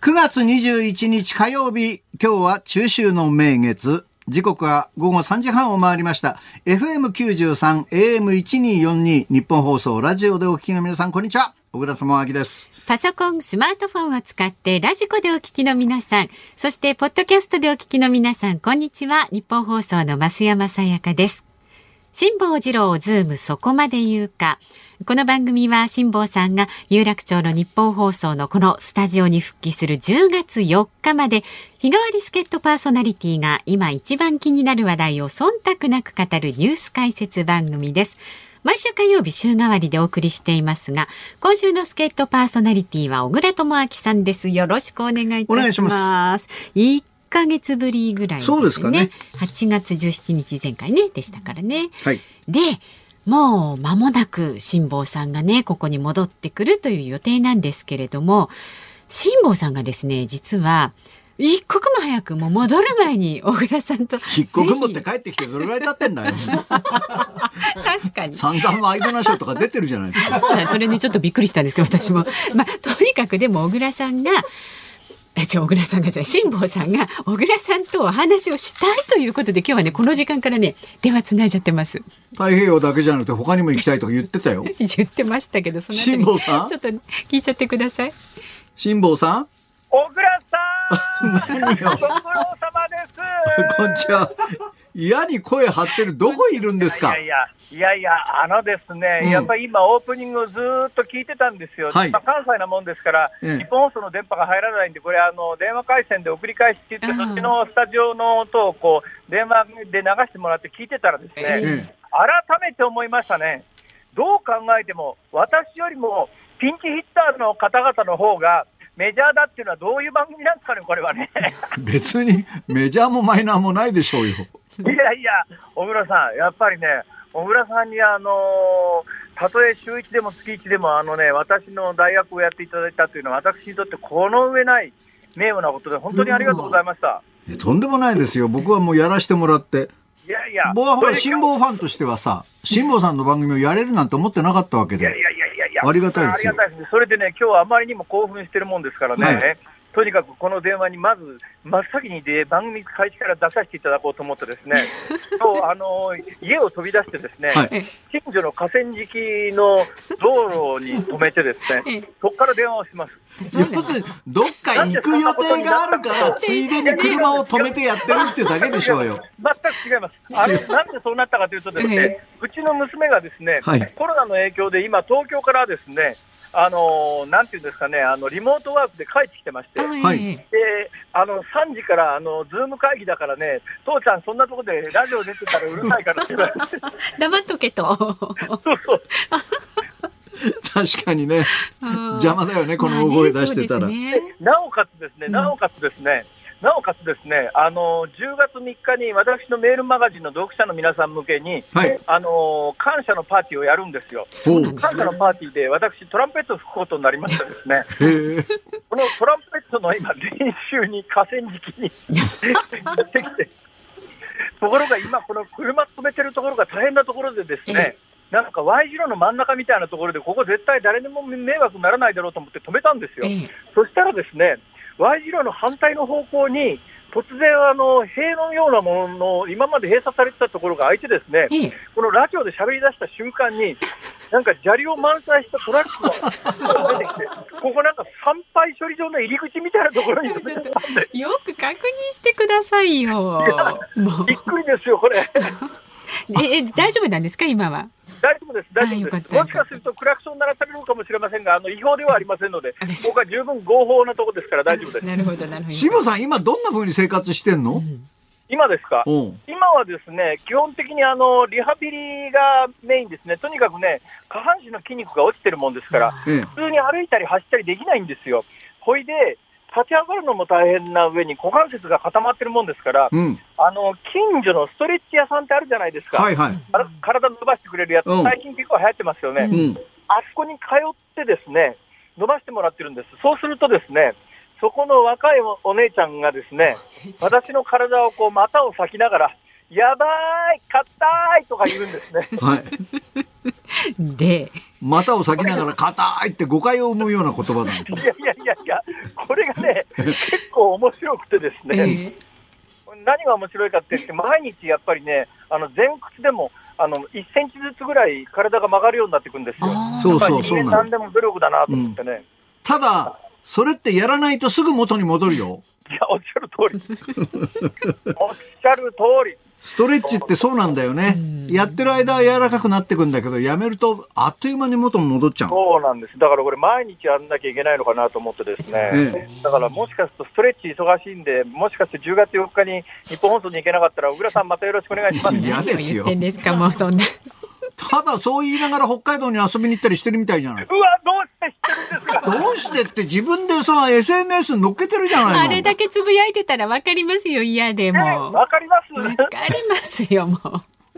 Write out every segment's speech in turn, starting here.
9月21日火曜日、今日は中秋の名月。時刻は午後3時半を回りました。FM93、AM1242、ニッポン放送、ラジオでお聞きの皆さん、こんにちは。小倉智明です。パソコン、スマートフォンを使って radiko でお聞きの皆さん、そしてポッドキャストでお聞きの皆さん、こんにちは。ニッポン放送の増山さやかです。辛坊治郎ズームそこまで言うか。この番組は辛坊さんが有楽町の日本放送のこのスタジオに復帰する10月4日まで日替わり助っ人パーソナリティが今一番気になる話題を忖度なく語るニュース解説番組です。毎週火曜日週替わりでお送りしていますが、今週の助っ人パーソナリティは小倉智明さんです。よろしくお願いいたします。お願いします1ヶ月ぶりぐらいですね。そうですかね。8月17日前回ねでしたからね。はい。で、もう間もなく辛坊さんがねここに戻ってくるという予定なんですけれども、辛坊さんがですね実は一刻も早くもう戻る前に小倉さんと引っこくもって帰ってきてどれぐらい経ってんだよ。確かに。散々ワイドナショーとか出てるじゃないですか。そうなんそれにちょっとびっくりしたんですけど私も。まあとにかくでも小倉さんがあ違う小倉さんがじゃ辛坊さんが小倉さんとお話をしたいということで今日はねこの時間からね電話つないじゃってます。太平洋だけじゃなくて他にも行きたいとか言ってたよ。言ってましたけどその辛坊さん？ちょっと聞いちゃってください。辛坊さん？小倉さん 何よ。ご苦労様です こんにちは。嫌に声張ってるどこいるんですか？いやいや、いやいや、あのですね、うん。やっぱり今、オープニングをずーっと聞いてたんですよ、はい。まあ、関西なもんですから、ええ。日本放送の電波が入らないんで、これ、あの電話回線で送り返しって言って、うんそっちのスタジオの音をこう電話で流してもらって聞いてたらですね、ええ。改めて思いましたね、どう考えても、私よりもピンチヒッターの方々の方がメジャーだっていうのは、どういう番組なんですかね、これはね。別にメジャーもマイナーもないでしょうよ。いやいや、小倉さん、やっぱりね、小倉さんに、あのーたとえ週1でも月1でも、あのね、私の大学をやっていただいたというのは、私にとってこの上ない名誉なことで、本当にありがとうございました。えとんでもないですよ。僕はもうやらしてもらって。いやいや、僕はほら、辛坊ファンとしてはさ、辛坊さんの番組をやれるなんて思ってなかったわけで。いやいやいやいやありがたいですよありがたいですね。それでね、今日はあまりにも興奮してるもんですからね、はいとにかくこの電話にまず、真っ先にで番組開始から出させていただこうと思ってですね、今日あの家を飛び出してですね、はい。近所の河川敷の道路に止めてですねええ、そこから電話をします。要するに、どっか行く予定があるから、ついでに車を止めてやってるっていうだけでしょうよ。全く違います。あれ、なんでそうなったかというとですねえ、うちの娘がですね、はい。コロナの影響で今、東京からですね、あのーなんていうんですかね、あのリモートワークで帰ってきてまして、はい。えであの3時からあのズーム会議だからね、父ちゃん、そんなとこでラジオ出てたらうるさいからって言われて、え 黙っとけと。そうそう、確かにね、うん邪魔だよね、この大声出してたら。まあねなおかつですね、なおかつですね、なおかつですね、あの10月3日に私のメールマガジンの読者の皆さん向けに、はいあの感謝のパーティーをやるんですよ。そうなんです感謝のパーティーで私、トランペットを吹くことになりましたですね。このトランペットの今、練習に河川敷に やってきて、ところが今、この車止めてるところが大変なところでですね、なんか Y 字路の真ん中みたいなところで、ここ絶対誰にも迷惑にならないだろうと思って止めたんですよ。ええそしたらですね、Y 字路の反対の方向に、突然、あの塀のようなものの、今まで閉鎖されてたところが開いてですね、ええこのラジオで喋り出した瞬間に、なんか砂利を満載したトラックが出てきて、ここなんか参拝処理場の入り口みたいなところに よく確認してくださいよ。もうびっくりですよ、これ。ええ大丈夫なんですか今は？大丈夫です、大丈夫です。もしかするとクラクション鳴らされるかもしれませんが、あの違法ではありませんので僕は十分合法なとこですから大丈夫です。なるほどなるほど。辛坊さん、今どんな風に生活してんの？今ですか？うん。今はですね、基本的にあのリハビリがメインですね。とにかくね、下半身の筋肉が落ちてるもんですから、ええ。普通に歩いたり走ったりできないんですよ。ほいで、立ち上がるのも大変な上に股関節が固まってるもんですから、うん。あの、近所のストレッチ屋さんってあるじゃないですか。はいはい。体伸ばしてくれるやつ、うん最近結構流行ってますよね。うん。あそこに通ってですね、伸ばしてもらってるんです。そうするとですね、そこの若いおお姉ちゃんがですね、私の体をこう股を裂きながら、やばーい、硬いとか言うんですね。はい。で、股を裂きながら硬いって誤解を生むような言葉なんです。いやいやいやいや、これがね、結構面白くてですね、ええ何が面白いかって言って、毎日やっぱりね、あの前屈でもあの1センチずつぐらい体が曲がるようになってくるんですよ。そうそうやっぱり人間何でも努力だなと思ってね。ただ、それってやらないとすぐ元に戻るよ。いや、おっしゃる通り。おっしゃる通り。ストレッチってそうなんだよね。やってる間は柔らかくなってくんだけど、やめるとあっという間に元に戻っちゃう。そうなんです。だからこれ毎日やんなきゃいけないのかなと思ってですね。えだからもしかするとストレッチ忙しいんで、もしかして10月4日に日本放送に行けなかったら、小倉さんまたよろしくお願いします。嫌ですよ 言ってんですか、もうそんな。ただそう言いながら北海道に遊びに行ったりしてるみたいじゃない。うわ、どうして知ってるんですか？どうしてって自分でその SNS に載っけてるじゃないの。あれだけつぶやいてたらわかりますよ、嫌でも。わわかります？かりますよ、もう。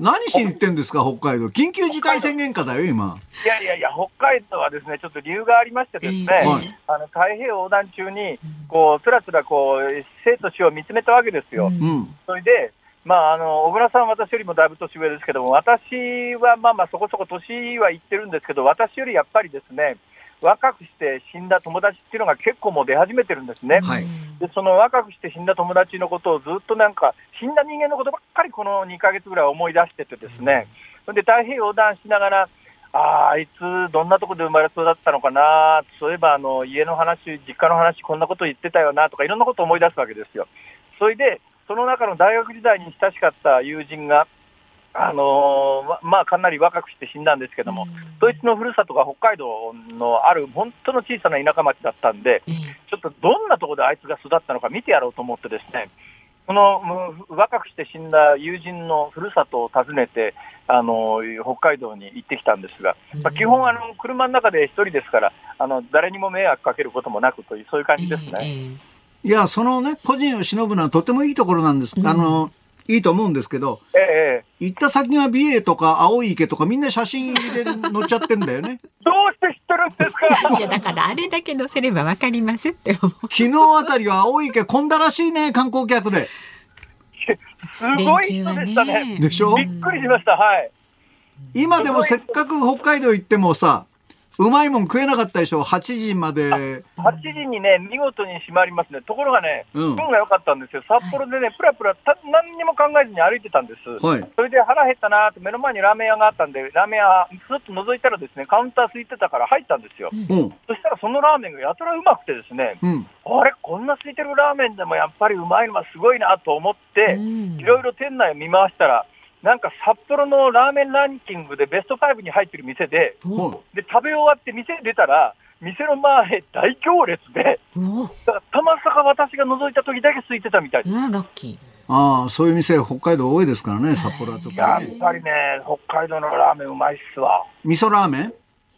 何しに行ってんですか北海道。緊急事態宣言下だよ今。いやいやいや、北海道はですね、ちょっと理由がありましてですね、ええはいあの太平洋横断中に、こう、つらつらこう、生と死を見つめたわけですよ。うんうん。それで、まあ、あの小倉さんは私よりもだいぶ年上ですけども、私はまあまあそこそこ年はいってるんですけど、私よりやっぱりですね、若くして死んだ友達っていうのが結構もう出始めてるんですね。はいでその若くして死んだ友達のことをずっとなんか、死んだ人間のことばっかりこの2ヶ月ぐらい思い出しててですね、それで太平洋横断しながら、ああ、あいつ、どんなとこで生まれ育ったのかな、そういえばあの家の話、実家の話、こんなこと言ってたよなとか、いろんなことを思い出すわけですよ。それで、その中の大学時代に親しかった友人が、あのーままあ、かなり若くして死んだんですけども、そいつのふるさとが北海道のある本当の小さな田舎町だったんで、ええちょっとどんなところであいつが育ったのか見てやろうと思ってですね、そのうん若くして死んだ友人のふるさとを訪ねて、あの北海道に行ってきたんですが、まあ、基本あの、車の中で一人ですからあの、誰にも迷惑かけることもなくという、そういう感じですね。ええいや、そのね、個人を忍ぶのはとてもいいところなんです。あの、いいと思うんですけど、えええ行った先が美瑛とか青い池とかみんな写真入りで載っちゃってんだよね。え どうして知ってるんですか？いや、だからあれだけ載せればわかりますって思う。昨日あたりは青い池混んだらしいね、観光客で。すごい人でしたね。でしょ？びっくりしました。はい。今でもせっかく北海道行ってもさ、うまいもん食えなかったでしょ ?8 時まで。8時にね、見事に閉まりますね。ところがね、うん運が良かったんですよ。札幌でね、プラプラた、何にも考えずに歩いてたんです。はい。それで腹減ったなーって目の前にラーメン屋があったんで、ラーメン屋、ずっと覗いたらですね、カウンター空いてたから入ったんですよ。うん。そしたらそのラーメンがやたらうまくてですね、うん。あれ、こんな空いてるラーメンでもやっぱりうまいのはすごいなと思って、うんいろいろ店内を見回したら、なんか札幌のラーメンランキングでベスト5に入ってる店で、ほで食べ終わって店出たら、店の前大行列で、おお、だからたまさか私が覗いた時だけ空いてたみたいです。うん、ラッキー。ああ、そういう店北海道多いですからね、札幌は特にやっね。ぱりね、北海道のラーメンうまいっすわ。味噌ラーメン？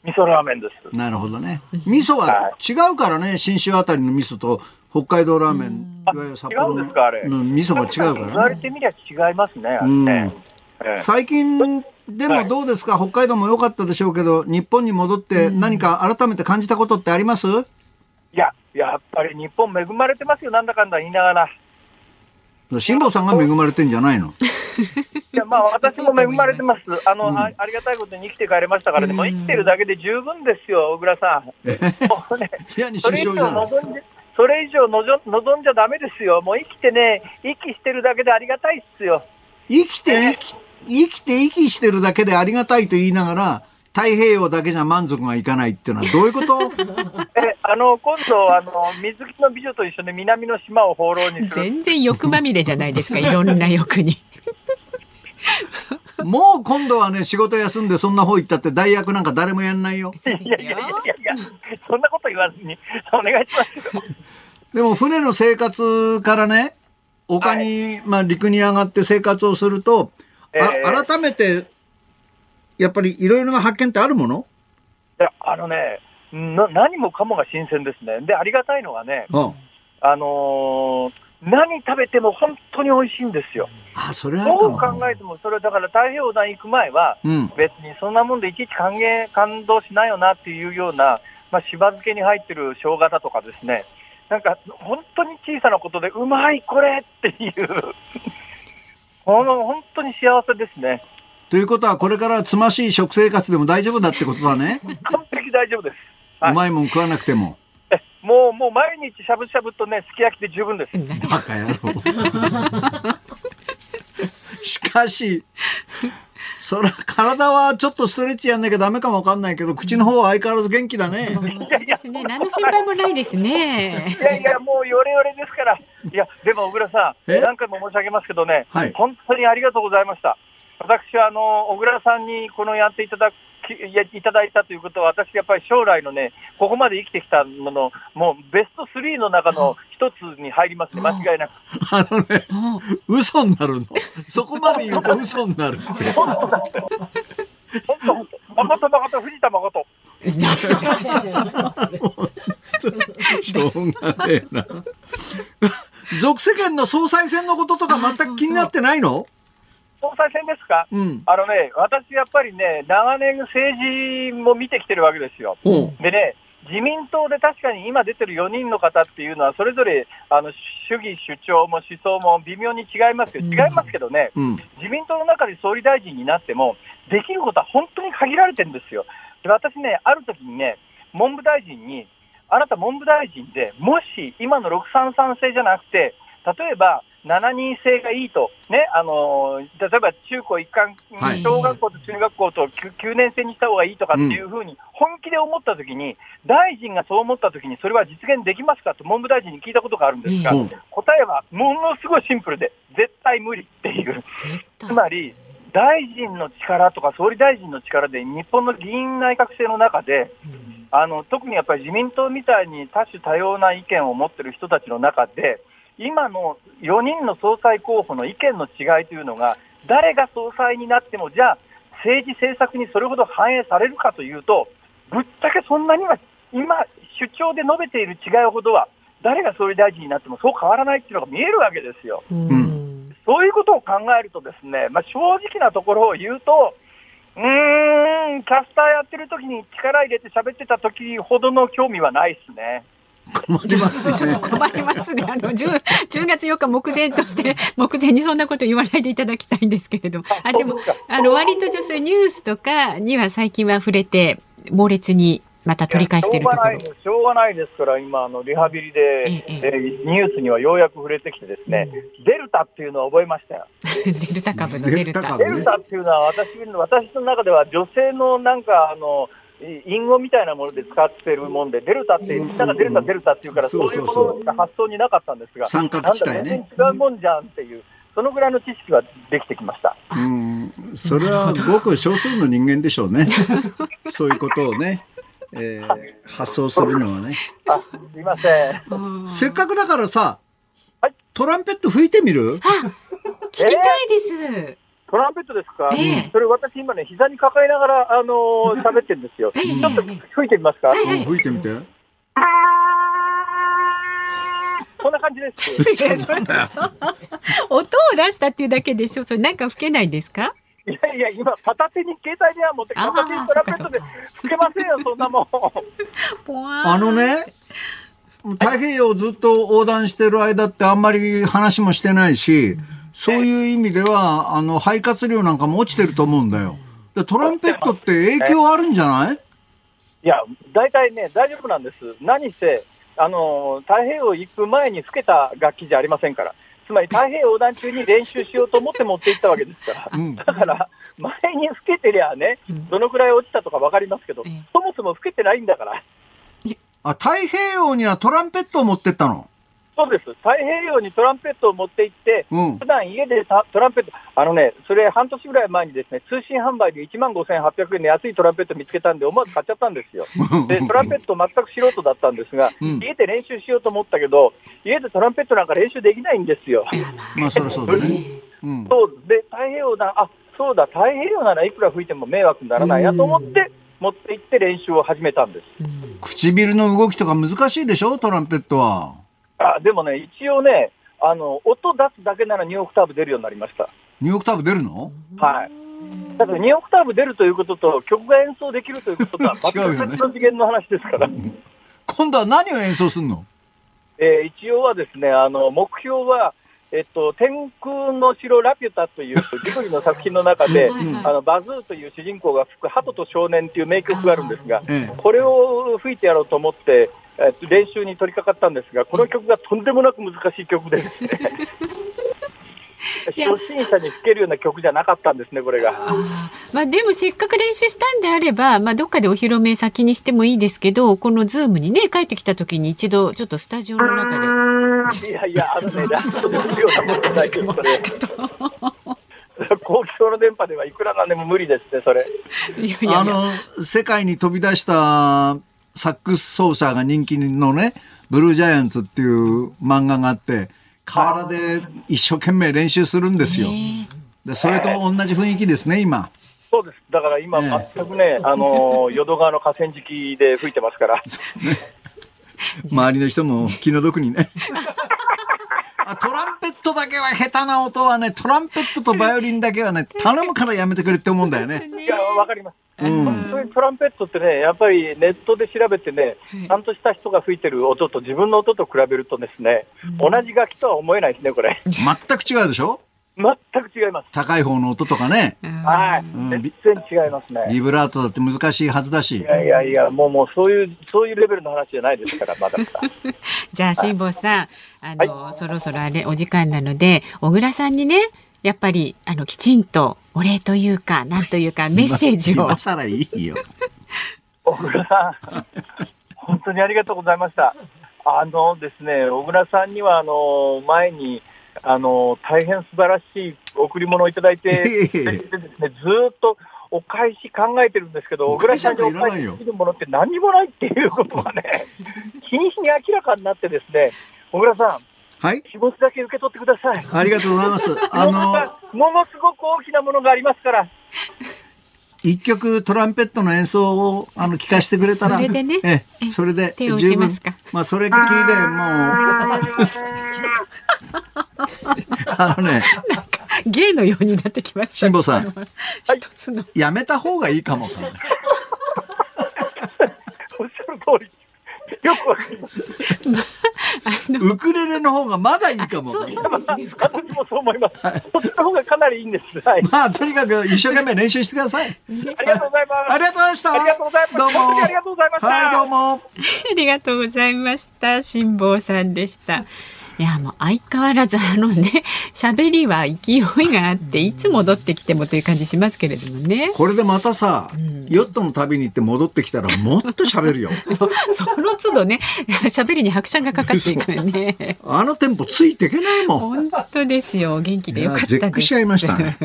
味噌ラーメンです。なるほどね。味噌は違うからね、信州あたりの味噌と北海道ラーメン、いわゆる札幌違うんのですかあれうん味噌が違う言からね。われてみりゃ違いますね、あれうんね。ええ最近でもどうですか、北海道も良かったでしょうけど、日本に戻って何か改めて感じたことってあります、いや、やっぱり日本恵まれてますよ、なんだかんだ言いながら。辛坊さんが恵まれてんじゃないの？いや、まあ私も恵まれてます。あの、あありがたいことに生きて帰れましたからね、もう生きてるだけで十分ですよ、小倉さん。それ以上支障じゃない望んで、それ以上望んじゃダメですよ。もう生きてね、息してるだけでありがたいっすよ。生きて生き、生きて息してるだけでありがたいと言いながら、太平洋だけじゃ満足がいかないっていうのはどういうこと？え、あの、今度、あの、水着の美女と一緒に南の島を放浪にする。全然欲まみれじゃないですか、いろんな欲に。もう今度はね、仕事休んでそんな方行ったって代役なんか誰もやんないよ。いやいやいやよ。いやいや、そんなこと言わずに、お願いしますよ。でも船の生活からね、丘に、まあ陸に上がって生活をすると、あええ改めて、やっぱりいろいろな発見ってあるもの？いや、あのね、な何もかもが新鮮ですね。で、ありがたいのはね、うん。あのー何食べても本当に美味しいんですよ。あ、それど。う考えても、それはだから太平洋横断行く前は、うん。別にそんなもんでいちいち歓迎、感動しないよなっていうような、まあ、しば漬けに入ってる生姜だとかですね、なんか本当に小さなことで、うまい、これっていう、ほん本当に幸せですね。ということは、これからつましい食生活でも大丈夫だってことだね。完璧大丈夫です。はいうまいもん食わなくても。もう、もう毎日しゃぶしゃぶとね、すき焼きで十分です。バカ野郎。しかし、そら、体はちょっとストレッチやんなきゃダメかもわかんないけど、口の方は相変わらず元気だね。ですね。何の心配もないですねい。やいや、もうヨレヨレですから。いや、でも小倉さん、え？何回も申し上げますけどね、はい本当にありがとうございました。私は、あの、小倉さんにこのやっていただき、やいただいたということは、私やっぱり将来のね、ここまで生きてきたのの、もうベスト3の中の一つに入りますね、間違いなく。あのね、も嘘になるの。そこまで言うと嘘になるって。本当だ。本当。誠誠、藤田誠。しょうがねえな。属世間の総裁選のこととか全く気になってないの総裁選ですか？うん。あのね、私やっぱりね、長年政治も見てきてるわけですよ。でね、自民党で確かに今出てる4人の方っていうのは、それぞれあの主義、主張も思想も微妙に違いますけど、うん違いますけどね、うん。自民党の中で総理大臣になっても、できることは本当に限られてるんですよ。で私ね、ある時にね、文部大臣に、あなた文部大臣で、もし今の633制じゃなくて、例えば7人制がいいと、ね、あのー例えば中高一貫、はい。小学校と中学校と 9, 9年生にした方がいいとかっていうふうに、本気で思った時に、大臣がそう思った時に、それは実現できますかと文部大臣に聞いたことがあるんですが、うん。答えはものすごいシンプルで、絶対無理っていう。つまり、大臣の力とか総理大臣の力で、日本の議員内閣制の中で、うん。あの特にやっぱり自民党みたいに多種多様な意見を持ってる人たちの中で、今の4人の総裁候補の意見の違いというのが、誰が総裁になっても、じゃあ、政治政策にそれほど反映されるかというと、ぶっちゃけそんなには、今、主張で述べている違いほどは、誰が総理大臣になってもそう変わらないっていうのが見えるわけですよ。うんそういうことを考えるとですね、まあ、正直なところを言うと、うーん、キャスターやってる時に力入れて喋ってた時ほどの興味はないですね。困りますちょっとね。困りますね。あの 10, 10月4日目前として目前にそんなこと言わないでいただきたいんですけれども、あでもあの割とじゃあそういうニュースとかには最近は触れて猛烈にまた取り返しているところしょうがない。ですしょうがないですから、今、あのリハビリで、えええーニュースにはようやく触れてきてですね、デルタっていうのは覚えましたよ。デルタ株のデルタ。デルタ株デルタっていうのは私、私の中では女性のなんか、あの、隠語みたいなもので使ってるもんで、デルタって、みんながデルタ、デルタっていうから、そそうういうそうそうものしか発想になかったんですが、三角地帯ね違うもんじゃんっていう、そのぐらいの知識はできてきました。うん。それはごく少数の人間でしょうね。そういうことをね、えー発想するのはね。あ、すいません。うんせっかくだからさはい、トランペット吹いてみる？聞きたいです。トランペットですか、ええそれ私今ね、膝に抱えながら、あのー 喋ってるんですよ。ええちょっと吹いてみますか、うん吹いてみて。こんな感じです。音を出したっていうだけでしょ？それなんか吹けないですか？いやいや、今、片手に携帯電話持って、片手にトランペットで吹けませんよ、そんなもん。あのね、太平洋をずっと横断してる間ってあんまり話もしてないし、そういう意味では、あの、肺活量なんかも落ちてると思うんだよ。でトランペットって影響あるんじゃない？いや、大体ね、大丈夫なんです。何せ、あのー太平洋行く前に吹けた楽器じゃありませんから。つまり太平洋横断中に練習しようと思って持って行ったわけですから。うんだから、前に吹けてりゃねうん、どのくらい落ちたとか分かりますけど、ええそもそも吹けてないんだから。あ、太平洋にはトランペットを持ってったの？そうです。太平洋にトランペットを持って行って、うん普。段家でたトランペット、あのね、それ半年ぐらい前にですね、通信販売で1万5800円で安いトランペット見つけたんで、思わず買っちゃったんですよ。で、トランペット全く素人だったんですが、うん家で練習しようと思ったけど、家でトランペットなんか練習できないんですよ。まあ、そりゃそうだね。うん。そうで、太平洋だ、あそうだ、太平洋ならいくら吹いても迷惑にならないなと思って、持って行って練習を始めたんです。うん唇の動きとか難しいでしょ？トランペットは。あでもね、一応ね、あの音出すだけなら2オクターブ出るようになりました。2オクターブ出るの？はい。だから2オクターブ出るということと、曲が演奏できるということとは、全く別の次元の話ですから。今度は何を演奏すんの？えー一応はですね、あの目標は、えっと、天空の城ラピュタというジブリの作品の中で、あのバズーという主人公が吹く鳩と少年という名曲があるんですが、ええ。これを吹いてやろうと思って、えっと、練習に取り掛かったんですが、この曲がとんでもなく難しい曲でですね、初心者に吹けるような曲じゃなかったんですね、これが。あーまあでもせっかく練習したんであれば、まあどっかでお披露目先にしてもいいですけど、このズームにね帰ってきた時に一度ちょっとスタジオの中で。いやいや、あのね、ラストで吹くようなものじゃないです、それ。公共の電波ではいくらなんでも無理ですね、それ。いやいやいやあの、世界に飛び出したサックス奏者が人気のね、ブルージャイアンツっていう漫画があって、河原で一生懸命練習するんですよ。ねでそれと同じ雰囲気ですね、今。そうです。だから今、ええ全くね、あの、淀川の河川敷で吹いてますから。周りの人も気の毒にね。あトランペットだけは下手な音はね、トランペットとバイオリンだけはね、頼むからやめてくれって思うんだよね。いや、わかります。うん本当にトランペットってね、やっぱりネットで調べてね、ちゃんとした人が吹いてる音と自分の音と比べるとですね、同じ楽器とは思えないですね、これ。全く違うでしょ？全く違います。高い方の音とかね、はい。ん全然違いますね。ビブラートだって難しいはずだしい。やいやいや、もうもうそういう、そういうレベルの話じゃないですから、まだまだ。じゃあ辛坊さん、あの、そろそろあれお時間なので、小倉さんにね、やっぱりあのきちんとお礼というか、なんというかメッセージを今。更いいよ。小倉さん、本当にありがとうございました。あのですね、小倉さんには、あの、前に、あの、大変素晴らしい贈り物をいただいて、ええでですね、ずーっとお返し考えてるんですけど、小倉さんにお返しできるものって何にもないっていうことがね、日に日に明らかになってですね、小倉さん、はい気持ちだけ受け取ってください。ありがとうございます。あの、ものすごく大きなものがありますから。一曲トランペットの演奏をあの聞かせてくれたら、それでねええ、それで手を打ちますかまあそれっきりでもう、あ のね、芸のようになってきました。辛坊さん一つの。やめた方がいいかもわかんない。おっしゃる通り。よくわかります。ウクレレの方がまだいいかもわかんない。そうですね。私もそう思います。そっちの方がかなりいいんです。はい。まあとにかく一生懸命練習してください。ありがとうございます。ありがとうございました。ありがとうございますどうも。ありがとうございましたはい、どうも。ありがとうございました。辛坊さんでした。いやもう相変わらずあのね 喋りは勢いがあっていつ戻ってきてもという感じしますけれどもね。これでまたさ、ヨットの旅に行って戻ってきたらもっと喋るよ。その都度ね 喋りに拍車がかかっていくよね。あのテンポついていけないもん。本当ですよ元気でよかった絶句しちゃいましたね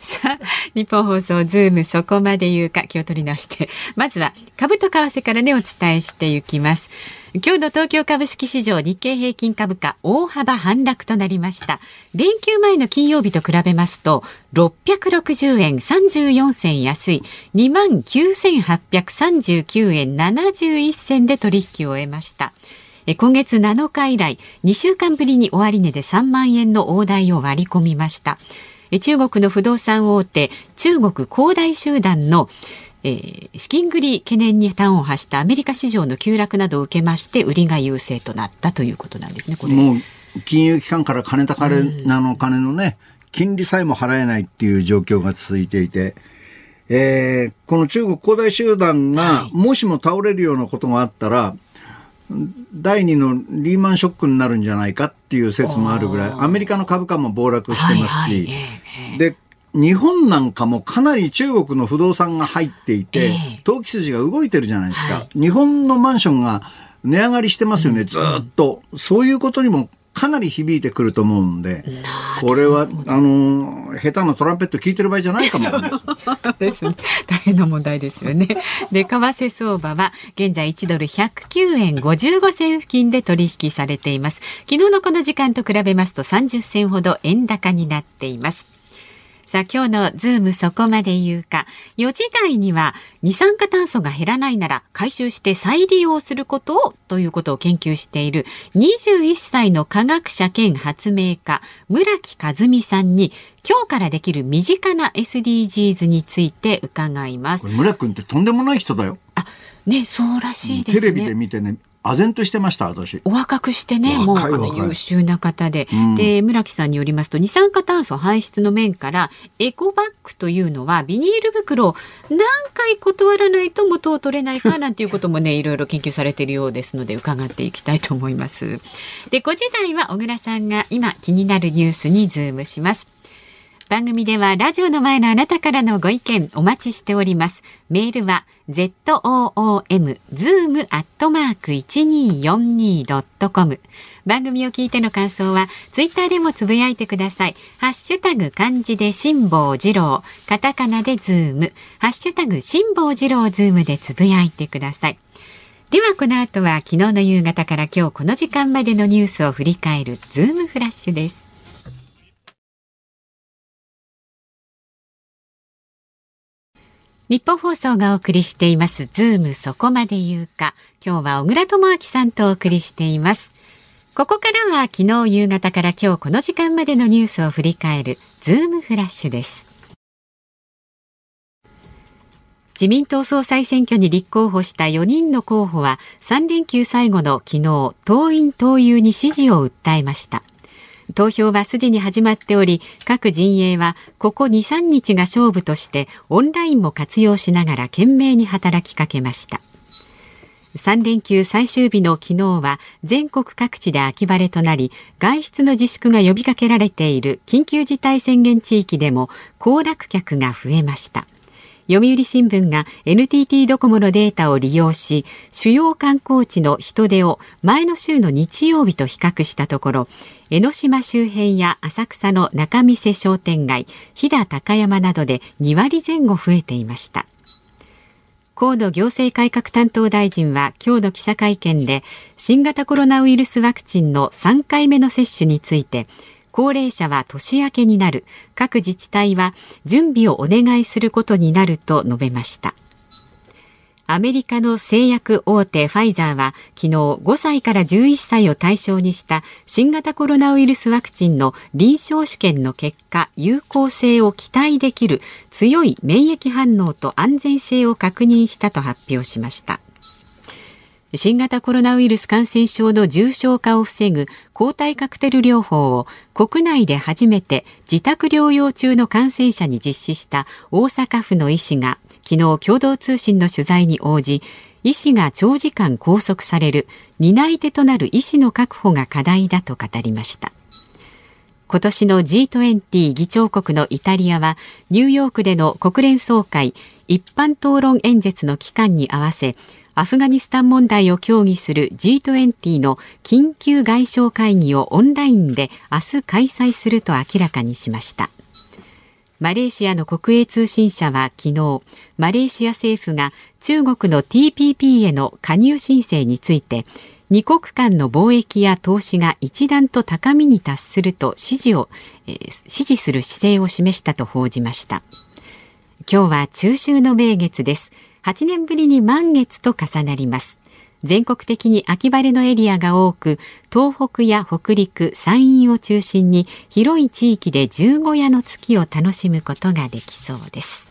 さあニッポン放送ズームそこまで言うか気を取り直してまずは株と為替からねお伝えしていきます。今日の東京株式市場日経平均株価大幅反落となりました。連休前の金曜日と比べますと660円34銭安い29,839円71銭で取引を終えました。今月7日以来2週間ぶりに終値で3万円の大台を割り込みました中国の不動産大手中国恒大集団のえー資金繰り懸念に端を発したアメリカ市場の急落などを受けまして売りが優勢となったということなんですねこれ。もう金融機関から金たかれなの金のね、金利さえも払えないっていう状況が続いていて、えーこの中国恒大集団がもしも倒れるようなことがあったら、第二のリーマンショックになるんじゃないかっていう説もあるぐらい、アメリカの株価も暴落してますはいはい。で、日本なんかもかなり中国の不動産が入っていてええ、投機筋が動いてるじゃないですか。は日本のマンションが値上がりしてますよね、ずーっと。そういうことにもかなり響いてくると思うんで、これは、あの、下手なトランペット聞いてる場合じゃないかも ですね。大変な問題ですよね。で、為替相場は現在1ドル109円55銭付近で取引されています。昨日のこの時間と比べますと30銭ほど円高になっています。さあ今日のズームそこまで言うか4時台には二酸化炭素が減らないなら回収して再利用することをということを研究している21歳の科学者兼発明家村木和美さんに今日からできる身近な SDGs について伺います村君ってとんでもない人だよ。あねそうらしいですね。テレビで見てね、唖然としてました私お若くしてねもうあの優秀な方で、うん、で村木さんによりますと二酸化炭素排出の面からエコバッグというのはビニール袋を何回断らないと元を取れないかなんていうこともねいろいろ研究されているようですので伺っていきたいと思いますで5時台は小倉さんが今気になるニュースにズームします番組ではラジオの前のあなたからのご意見お待ちしております。メールは zoom zoom アットマーク 1242.com 番組を聞いての感想はツイッターでもつぶやいてください。ハッシュタグ漢字で辛坊治郎、カタカナでズーム、ハッシュタグ辛坊治郎ズームでつぶやいてください。ではこの後は昨日の夕方から今日この時間までのニュースを振り返るズームフラッシュです。ニッポン放送がお送りしています。ズームそこまで言うか。今日は小倉智昭さんとお送りしています。ここからは昨日夕方から今日この時間までのニュースを振り返るズームフラッシュです。自民党総裁選挙に立候補した4人の候補は3連休最後の昨日党員党友に支持を訴えました。投票はすでに始まっており各陣営はここ2、3日が勝負としてオンラインも活用しながら懸命に働きかけました。3連休最終日の昨日は全国各地で秋晴れとなり外出の自粛が呼びかけられている緊急事態宣言地域でも行楽客が増えました。読売新聞が NTT ドコモのデータを利用し主要観光地の人出を前の週の日曜日と比較したところ江ノ島周辺や浅草の仲見世商店街飛騨高山などで2割前後増えていました。河野行政改革担当大臣は今日の記者会見で新型コロナウイルスワクチンの3回目の接種について高齢者は年明けになる。各自治体は準備をお願いすることになると述べました。アメリカの製薬大手ファイザーは昨日5歳から11歳を対象にした新型コロナウイルスワクチンの臨床試験の結果有効性を期待できる強い免疫反応と安全性を確認したと発表しました。新型コロナウイルス感染症の重症化を防ぐ抗体カクテル療法を国内で初めて自宅療養中の感染者に実施した大阪府の医師が昨日共同通信の取材に応じ医師が長時間拘束される担い手となる医師の確保が課題だと語りました。今年の G20 議長国のイタリアはニューヨークでの国連総会一般討論演説の期間に合わせアフガニスタン問題を協議する G20 の緊急外相会議をオンラインで明日開催すると明らかにしました。マレーシアの国営通信社は昨日マレーシア政府が中国の TPP への加入申請について二国間の貿易や投資が一段と高みに達すると支持を、えー、支持する姿勢を示したと報じました。今日は中秋の名月です。8年ぶりに満月と重なります。全国的に秋晴れのエリアが多く東北や北陸山陰を中心に広い地域で十五夜の月を楽しむことができそうです。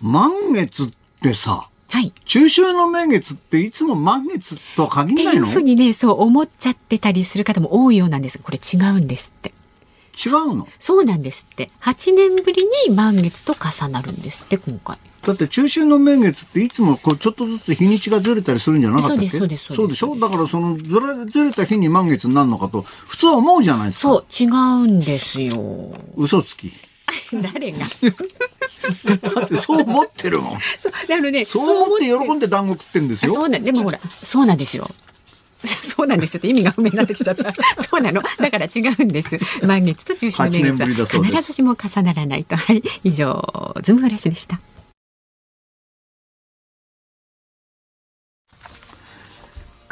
満月ってさはい、中秋の名月っていつも満月とは限らないの？っていうふうにねそう思っちゃってたりする方も多いようなんです。これ違うんですって違うの？そうなんですって。8年ぶりに満月と重なるんですって今回。だって中秋の名月っていつもこうちょっとずつ日にちがずれたりするんじゃなかったっけ？そうですそうでしょ？だからそのずれずれた日に満月になるのかと普通は思うじゃないですか。そう違うんですよ。嘘つき。誰が？だってそう思ってるもん。そうなのねそう思って喜んで団子食ってんですよ。そうなでもほらそうなんですよ そうなんですよ。意味が不明になってきちゃった。そうなの。だから違うんです。満月と中秋の名月は必ずしも重ならないと。はい。以上、ズームフラッシュでした。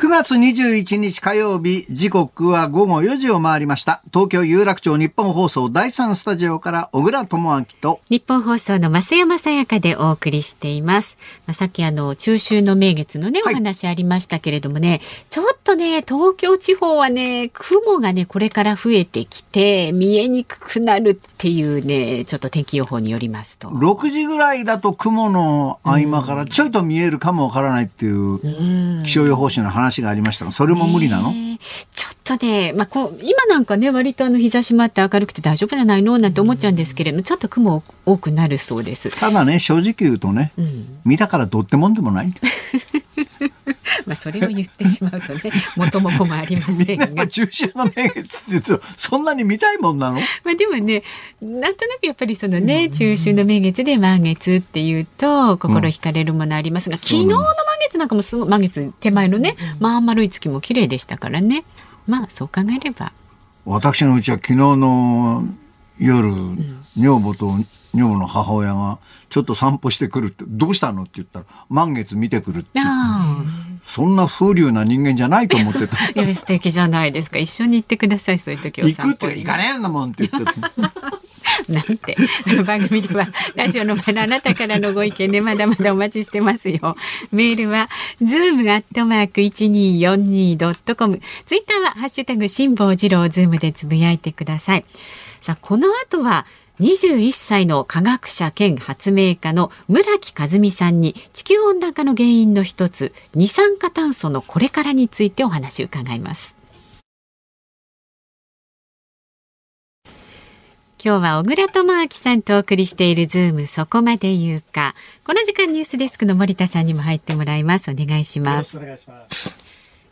9月21日火曜日、時刻は午後4時を回りました。東京有楽町日本放送第3スタジオから小倉智明と、日本放送の増山さやかでお送りしています。まあ、さっきあの中秋の名月のね、おはい話ありましたけれどもね、ちょっとね、東京地方はね、雲がね、これから増えてきて、見えにくくなるっていうね、ちょっと天気予報によりますと。6時ぐらいだと雲の合間からちょいと見えるかもわからないっていう気象予報士の話がありましたが、それも無理なの、ねちょっとね、まあ、こう今なんかね割とあの日差しもあって明るくて大丈夫じゃないのなんて思っちゃうんですけれどもちょっと雲多くなるそうです。ただね、正直言うとね、見たからどうってもんでもない。まあそれを言ってしまうとね 元も子もありませんが。まあ中秋の名月って言うと、そんなに見たいもんなの？まあでもねなんとなくやっぱりそのね中秋の名月で満月っていうと心惹かれるものありますが、昨日の満月なんかもすごい満月手前のねまあ丸い月も綺麗でしたからね。まあそう考えれば。私のうちは昨日の夜、女房と女房の母親がちょっと散歩してくるって、どうしたのって言ったら、満月見てくるって言って。あそんな風流な人間じゃないと思ってた。あいや素敵じゃないですか一緒に行ってくださいそういう時は行くって行かねえんだもんって言ってた。なんて 番組ではラジオの前のあなたからのご意見でまだまだお待ちしてますよ。メールは zoom アットマーク一二四二ドットコム。ツイッターはハッシュタグ辛坊治郎ズームでつぶやいてください。さあこの後は。21歳の科学者兼発明家の村木風海さんに地球温暖化の原因の一つ二酸化炭素のこれからについてお話を伺います。今日は小倉智昭さんとお送りしているズームそこまで言うか。この時間ニュースデスクの森田さんにも入ってもらいます。お願いします。お願いします。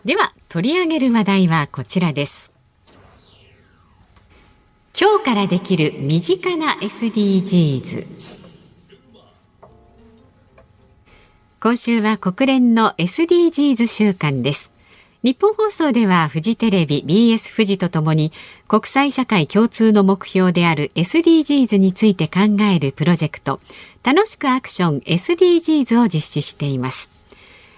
では取り上げる話題はこちらです。今日からできる身近な SDGs。今週は国連の SDGs 週間です。日本放送ではフジテレビ BS フジとともに国際社会共通の目標である SDGs について考えるプロジェクト楽しくアクション SDGs を実施しています。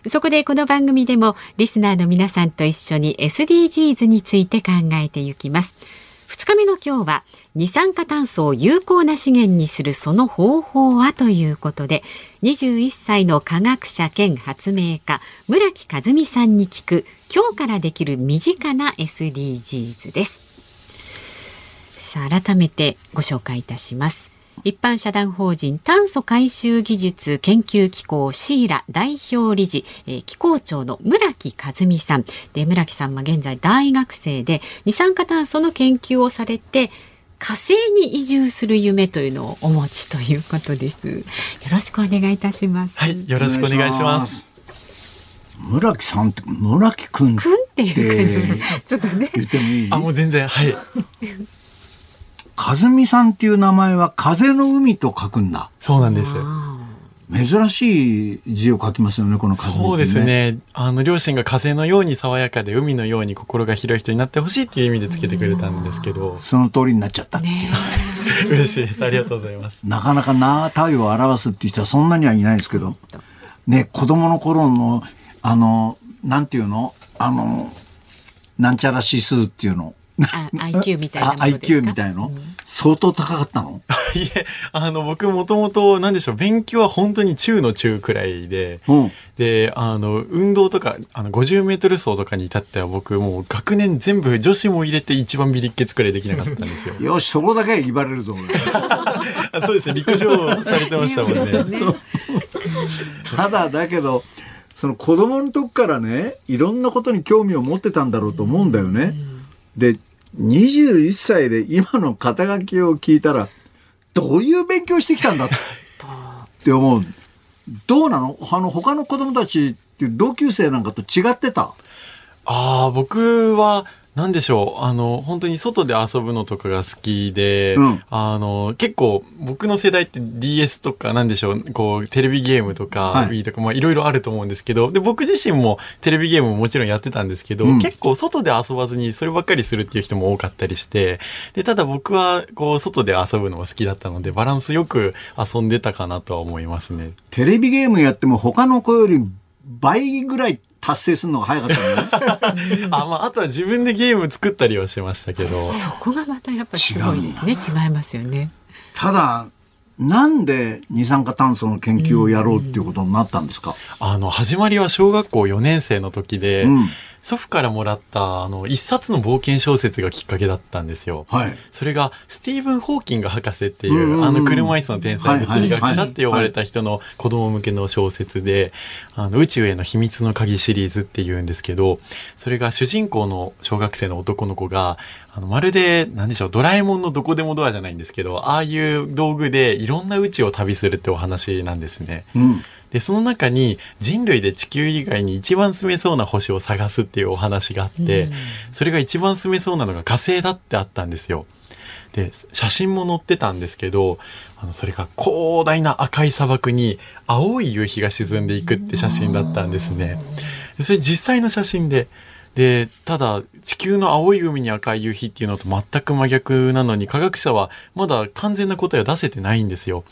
そこでこの番組でもリスナーの皆さんと一緒に SDGs について考えていきます。2日目の今日は二酸化炭素を有効な資源にするその方法はということで21歳の科学者兼発明家村木和美さんに聞く今日からできる身近な SDGs です。さあ改めてご紹介いたします。一般社団法人炭素回収技術研究機構シーラ代表理事、えー機構長の村木和美さんで村木さんは現在大学生で二酸化炭素の研究をされて火星に移住する夢というのをお持ちということです。よろしくお願いいたします。はい、よろしくお願いします。す。村木さんって、村木くんっくんってちょっとね。言ってもいい？あ、もう全然、はい。和美さんっていう名前は風の海と書くんだ。そうなんです。珍しい字を書きますよね、この風そうです。ね。あの、両親が風のように爽やかで、海のように心が広い人になってほしいっていう意味でつけてくれたんですけど、その通りになっちゃったっていう。ね 嬉しいです。ありがとうございます。なかなかな体を表すっていう人はそんなにはいないですけど、ね、子供の頃の、あの、なんていうの？あの、なんちゃら指数っていうの。あ IQ みたいなもあのですか？IQ みたいの、相当高かったの？いえ、あの、僕もともと、なんでしょう、勉強は本当に中の中くらいで、うん。で、あの、運動とか、あの、50メートル走とかに至っては僕、もう学年全部女子も入れて一番ビリッケツくらいできなかったんですよ。よし、そこだけは言われるぞ、そうですね、陸上されてましたもんね。ただ、だけど、その子供の時からね、いろんなことに興味を持ってたんだろうと思うんだよね。で、21歳で今の肩書きを聞いたら、どういう勉強してきたんだって思う。どうなの？あの、他の子供たちって同級生なんかと違ってた？ああ、僕は、なんでしょう。あの、本当に外で遊ぶのとかが好きで、うんあの、結構僕の世代って DS とか、なんでしょう、こう、テレビゲームとか、はい Wii とか、まあいろいろあると思うんですけど、で、僕自身もテレビゲームももちろんやってたんですけど、うん結構外で遊ばずにそればっかりするっていう人も多かったりして、で、ただ僕は、こう、外で遊ぶのも好きだったので、バランスよく遊んでたかなとは思いますね。テレビゲームやっても他の子より倍ぐらい達成するのが早かったね。あ、まあ、あとは自分でゲーム作ったりはしましたけど。そこがまたやっぱりすごいですね。違いますよね。ただ、なんで二酸化炭素の研究をやろうっていうことになったんですか、あの、始まりは小学校4年生の時で、うん祖父からもらった、あの、一冊の冒険小説がきっかけだったんですよ。はい。それが、スティーブン・ホーキング博士っていう、あの車椅子の天才物理学者って呼ばれた人の子供向けの小説で、あの宇宙への秘密の鍵シリーズっていうんですけど、それが主人公の小学生の男の子が、あのまるで、なんでしょう、ドラえもんのどこでもドアじゃないんですけど、ああいう道具でいろんな宇宙を旅するってお話なんですね。うん。で、その中に人類で地球以外に一番住めそうな星を探すっていうお話があって、それが一番住めそうなのが火星だってあったんですよ。で、写真も載ってたんですけど、あの、それが広大な赤い砂漠に青い夕日が沈んでいくって写真だったんですね。でそれ実際の写真で、で、ただ、地球の青い海に赤い夕日っていうのと全く真逆なのに、科学者はまだ完全な答えを出せてないんですよ。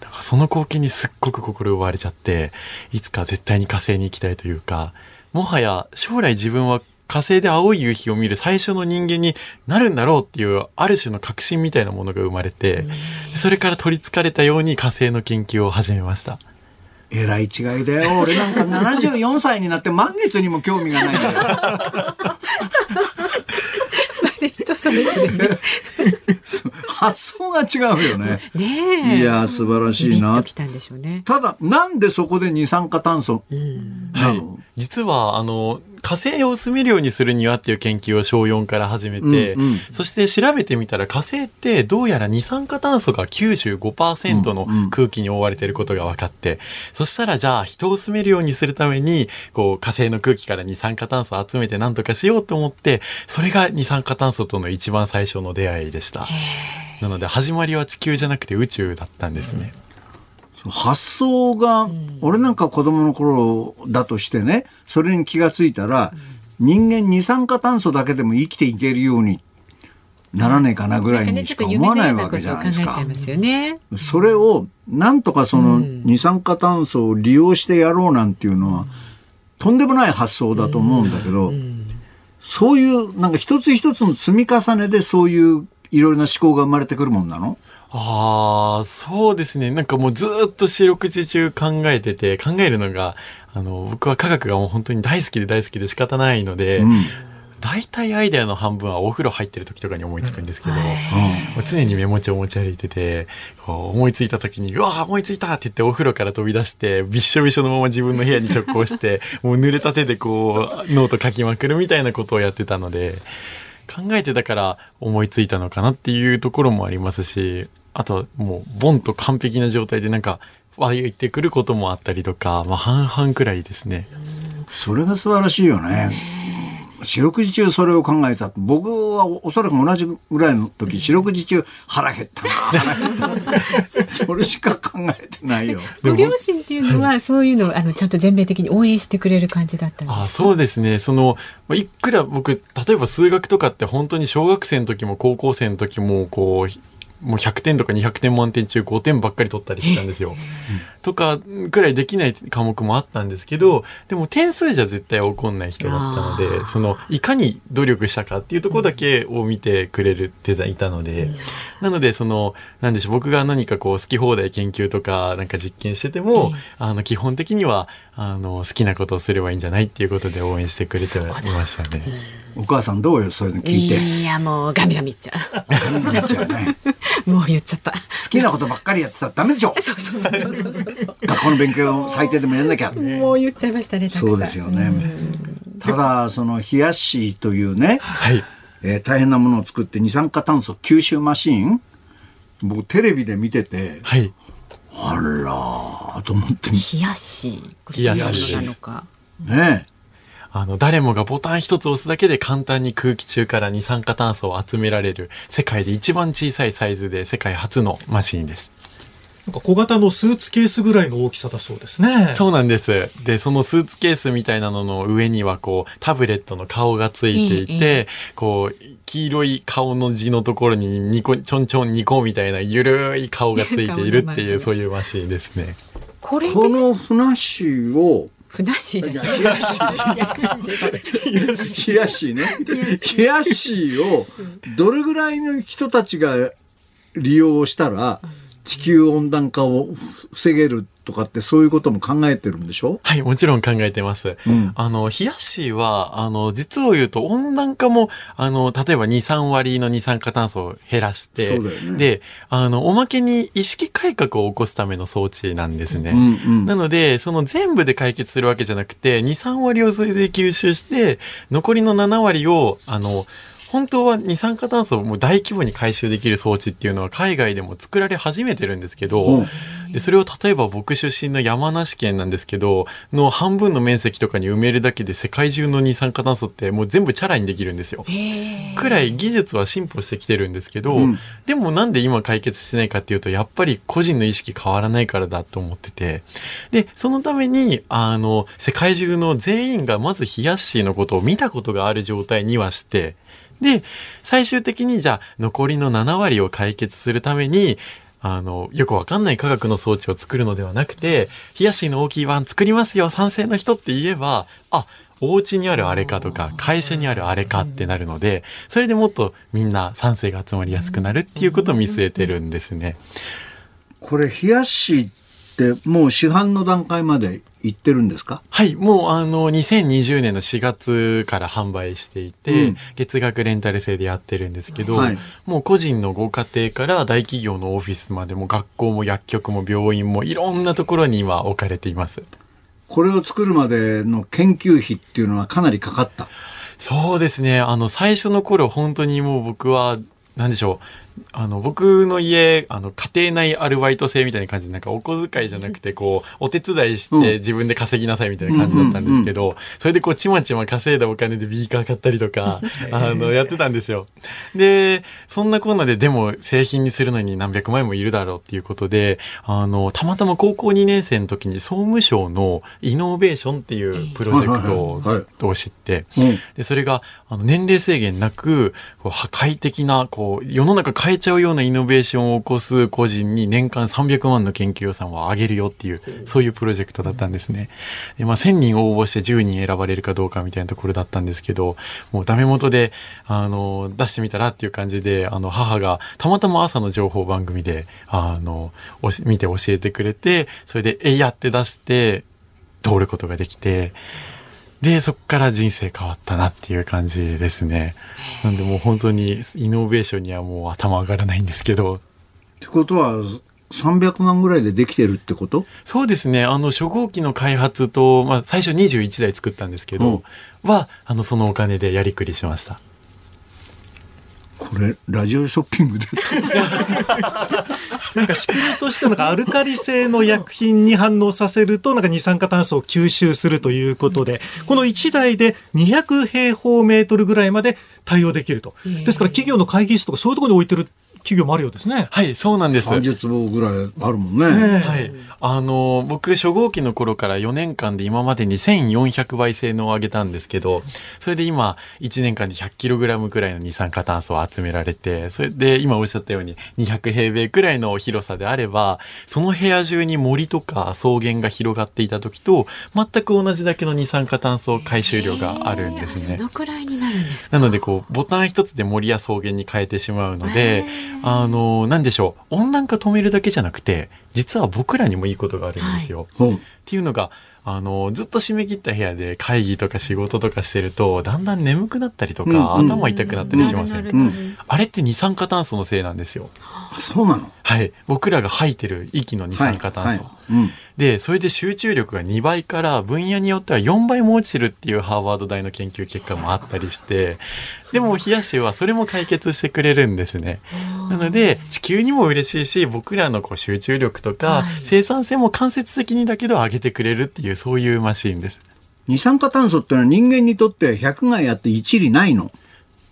だからその光景にすっごく心奪われちゃって、いつか絶対に火星に行きたいというか、もはや将来自分は火星で青い夕日を見る最初の人間になるんだろうっていうある種の確信みたいなものが生まれて、それから取り憑かれたように火星の研究を始めました。えらい違いだよ。俺なんか74歳になって満月にも興味がないんだよ。人それぞれね。発想が違うよね。ねえ。いや、素晴らしいなたんでしょうね。ただ、なんでそこで二酸化炭素なの、実は、あの、火星を住めるようにするにはっていう研究を小4から始めて、うんうんそして調べてみたら火星ってどうやら二酸化炭素が95%の空気に覆われていることが分かって、そしたらじゃあ人を住めるようにするために、こう火星の空気から二酸化炭素を集めて何とかしようと思って、それが二酸化炭素との一番最初の出会いでした。なので始まりは地球じゃなくて宇宙だったんですね。発想が、俺なんか子供の頃だとしてね、それに気がついたら、人間二酸化炭素だけでも生きていけるようにならねえかなぐらいにしか思わないわけじゃないですか。それを、なんとかその二酸化炭素を利用してやろうなんていうのは、とんでもない発想だと思うんだけど、そういう、なんか一つ一つの積み重ねでそういういろいろな思考が生まれてくるもんなの？ああ、そうですね。なんかもうずーっと四六時中考えてて、考えるのが、あの、僕は科学がもう本当に大好きで大好きで仕方ないので、うん。大体アイデアの半分はお風呂入ってる時とかに思いつくんですけど、う常にメモ帳を持ち歩いてて、こう思いついた時に、うわー思いついたって言ってお風呂から飛び出して、びっしょびしょのまま自分の部屋に直行して、もう濡れた手でこう、ノート書きまくるみたいなことをやってたので、考えてたから思いついたのかなっていうところもありますし、あとはもう、ボンと完璧な状態でなんか、湧いてくることもあったりとか、まあ半々くらいですね。それが素晴らしいよね。四六時中それを考えた。僕はおそらく同じぐらいの時、四六時中腹減ったな、腹減ったな。それしか考えてないよ。ご両親っていうのは、そういうのを、あの、ちゃんと全面的に応援してくれる感じだったんですか？あそうですね。その、まあいくら僕、例えば数学とかって本当に小学生の時も高校生の時も、こう、もう100点とか200点満点中5点ばっかり取ったりしたんですよ。とかくらいできない科目もあったんですけど、でも点数じゃ絶対怒んない人だったのでその、いかに努力したかっていうところだけを見てくれるっていたので、なので、その、なんでしょう、僕が何かこう好き放題研究とか、なんか実験してても、あの、基本的には、あの、好きなことをすればいいんじゃないっていうことで応援してくれてはいましたね。お母さんどうよ、そういうの聞いて？いや、もう、ガミガミ言っちゃなっちゃうね。う。もう言っちゃった。好きなことばっかりやってたらダメでしょそうそうそうそうそうそうそう。学校の勉強を最低でもやんなきゃ。もう言っちゃいましたね。そうですよね。ただ、その、冷やしというね、はい。えー大変なものを作って二酸化炭素吸収マシーン僕テレビで見てて、はい。あらーと思って、冷やし。冷やしなのか。ねあの、誰もがボタン一つ押すだけで簡単に空気中から二酸化炭素を集められる世界で一番小さいサイズで世界初のマシーンです。なんか小型のスーツケースぐらいの大きさだそうですね。そうなんです。で、そのスーツケースみたいなのの上にはこう、タブレットの顔がついていて、ええこう、黄色い顔の字のところにニコ、ちょんちょんニコみたいなゆるい顔がついているっていう、そういうマシーンですね。これで？このふなっしーをふなっしー。じゃない。冷やしね。冷やしをどれぐらいの人たちが利用したら地球温暖化を防げるとかってそういうことも考えてるんでしょ？はい、もちろん考えてます。うんあの、冷やしは、あの、実を言うと温暖化も、あの、例えば2、3割の二酸化炭素を減らして、ねで、あの、おまけに意識改革を起こすための装置なんですね。うんうんなので、その全部で解決するわけじゃなくて、2、3割をそれで吸収して、残りの7割を、あの、本当は二酸化炭素をもう大規模に回収できる装置っていうのは海外でも作られ始めてるんですけど、うんで、それを例えば僕出身の山梨県なんですけど、の半分の面積とかに埋めるだけで世界中の二酸化炭素ってもう全部チャラにできるんですよ。くらい技術は進歩してきてるんですけど、うんでもなんで今解決してないかっていうと、やっぱり個人の意識変わらないからだと思ってて。で、そのために、あの、世界中の全員がまず冷やっしーのことを見たことがある状態にはして、で、最終的にじゃあ残りの7割を解決するために、あの、よくわかんない科学の装置を作るのではなくて、冷やしの大きいワン作りますよ、賛成の人って言えば、あ、お家にあるあれかとか、会社にあるあれかってなるので、それでもっとみんな賛成が集まりやすくなるっていうことを見据えてるんですね。これ冷やしってもう市販の段階まで行ってるんですか？はい、もうあの、2020年の4月から販売していて、うん月額レンタル制でやってるんですけど、はいもう個人のご家庭から大企業のオフィスまでも学校も薬局も病院もいろんなところに今置かれています。これを作るまでの研究費っていうのはかなりかかった？そうですね。あの、最初の頃、本当にもう僕は、なんでしょう。あの、僕の家、あの、家庭内アルバイト制みたいな感じで、なんかお小遣いじゃなくて、こう、お手伝いしうん。て自分で稼ぎなさいみたいな感じだったんですけど、それでこう、ちまちま稼いだお金でビーカー買ったりとか、あの、やってたんですよ。で、そんなこんなで、でも製品にするのに何百万円もいるだろうっていうことで、あの、たまたま高校2年生の時に総務省のイノベーションっていうプロジェクトを知って、うん。で、それが、あの、年齢制限なく、こう破壊的な、こう、世の中変えちゃうようなイノベーションを起こす個人に年間300万の研究予算を上げるよっていう、そういうプロジェクトだったんですね。で、まあ、1000人応募して10人選ばれるかどうかみたいなところだったんですけど、もうダメ元で、あの、出してみたらっていう感じで、あの、母がたまたま朝の情報番組で、あの、見て教えてくれて、それで、えいやって出して、通ることができて、で、そこから人生変わったなっていう感じですね。なんでもう本当にイノベーションにはもう頭上がらないんですけど。ってことは300万ぐらいでできてるってこと？そうですね。あの、初号機の開発と、まあ、最初21台作ったんですけど、は、あの、そのお金でやりくりしました。これラジオショッピングで。なんか仕組みとしてなんかアルカリ性の薬品に反応させるとなんか二酸化炭素を吸収するということでこの1台で200平方メートルぐらいまで対応できると。ですから企業の会議室とかそういうところに置いてる企業もあるようですね。はい、そうなんです。30坪ぐらいあるもんね。はい。あの、僕、初号機の頃から4年間で今までに1400倍性能を上げたんですけど、それで今、1年間で 100kg くらいの二酸化炭素を集められて、それで今おっしゃったように200平米くらいの広さであれば、その部屋中に森とか草原が広がっていた時と、全く同じだけの二酸化炭素回収量があるんですねそ。のくらいになるんですか？なので、こう、ボタン一つで森や草原に変えてしまうので、あの、なんでしょう、温暖化止めるだけじゃなくて、実は僕らにもいいことがあるんですよ。う。んっていうのが、あの、ずっと締め切った部屋で会議とか仕事とかしてると、だんだん眠くなったりとか、うんうん。頭痛くなったりしません、なるなるなるあれって二酸化炭素のせいなんですよ。あそうなの？はい。僕らが吐いてる息の二酸化炭素。はい。はい。うんで、それで集中力が2倍から分野によっては4倍も落ちてるっていうハーバード大の研究結果もあったりして、でも冷やしはそれも解決してくれるんですね。なので、地球にも嬉しいし、僕らのこう集中力とか、はい生産性も間接的にだけど上げてくれるっていう、そういうマシーンです。二酸化炭素ってのは人間にとって百害あって一理ないの？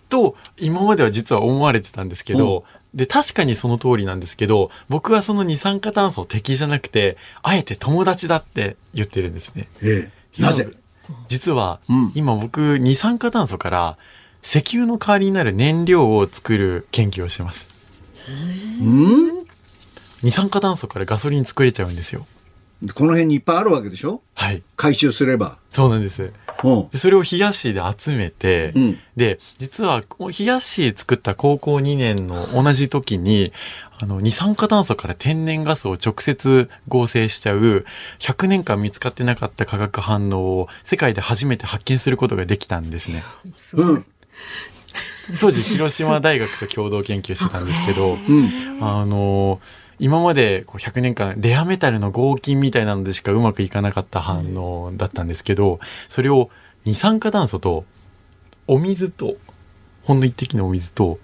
と、今までは実は思われてたんですけど、で、確かにその通りなんですけど、僕はその二酸化炭素を敵じゃなくて、あえて友達だって言ってるんですね。ええ、なぜ？実は、うん今僕二酸化炭素から石油の代わりになる燃料を作る研究をしてますうん？二酸化炭素からガソリン作れちゃうんですよこの辺にいっぱいあるわけでしょ？はい。回収すれば。そうなんです。うん。でそれを冷やしで集めて、うんで、実は、冷やし作った高校2年の同じ時に、あの、二酸化炭素から天然ガスを直接合成しちゃう、100年間見つかってなかった化学反応を世界で初めて発見することができたんですね。うん。当時、広島大学と共同研究してたんですけど、うん。あの今までこう100年間レアメタルの合金みたいなのでしかうまくいかなかった反応だったんですけどそれを二酸化炭素とお水とほんの一滴のお水と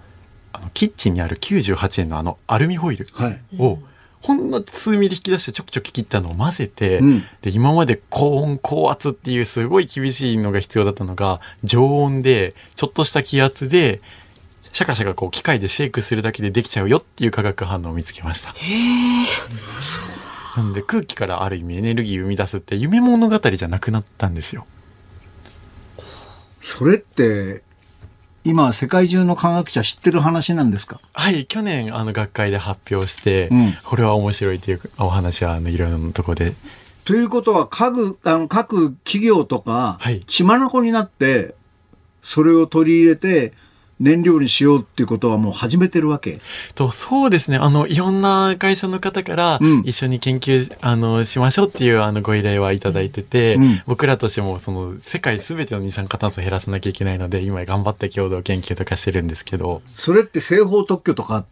あのキッチンにある98円のあのアルミホイルはい。をほんの数ミリ引き出してちょくちょく切ったのを混ぜて、うんで今まで高温高圧っていうすごい厳しいのが必要だったのが常温でちょっとした気圧でシャカシャカこう機械でシェイクするだけでできちゃうよっていう化学反応を見つけました。なので空気からある意味エネルギーを生み出すって夢物語じゃなくなったんですよ。それって、今世界中の科学者知ってる話なんですか？はい、去年あの学会で発表して、うん。これは面白いというお話はあのいろいろなとこで。ということは各、あの各企業とか、はい。血眼になって、それを取り入れて、燃料にしようっていうことはもう始めてるわけ？とそうですね。あのいろんな会社の方からうん。一緒に研究、あのしましょうっていうあのご依頼はいただいてて、うん。僕らとしてもその世界すべての二酸化炭素を減らさなきゃいけないので今頑張って共同研究とかしてるんですけど。それって西方特許とか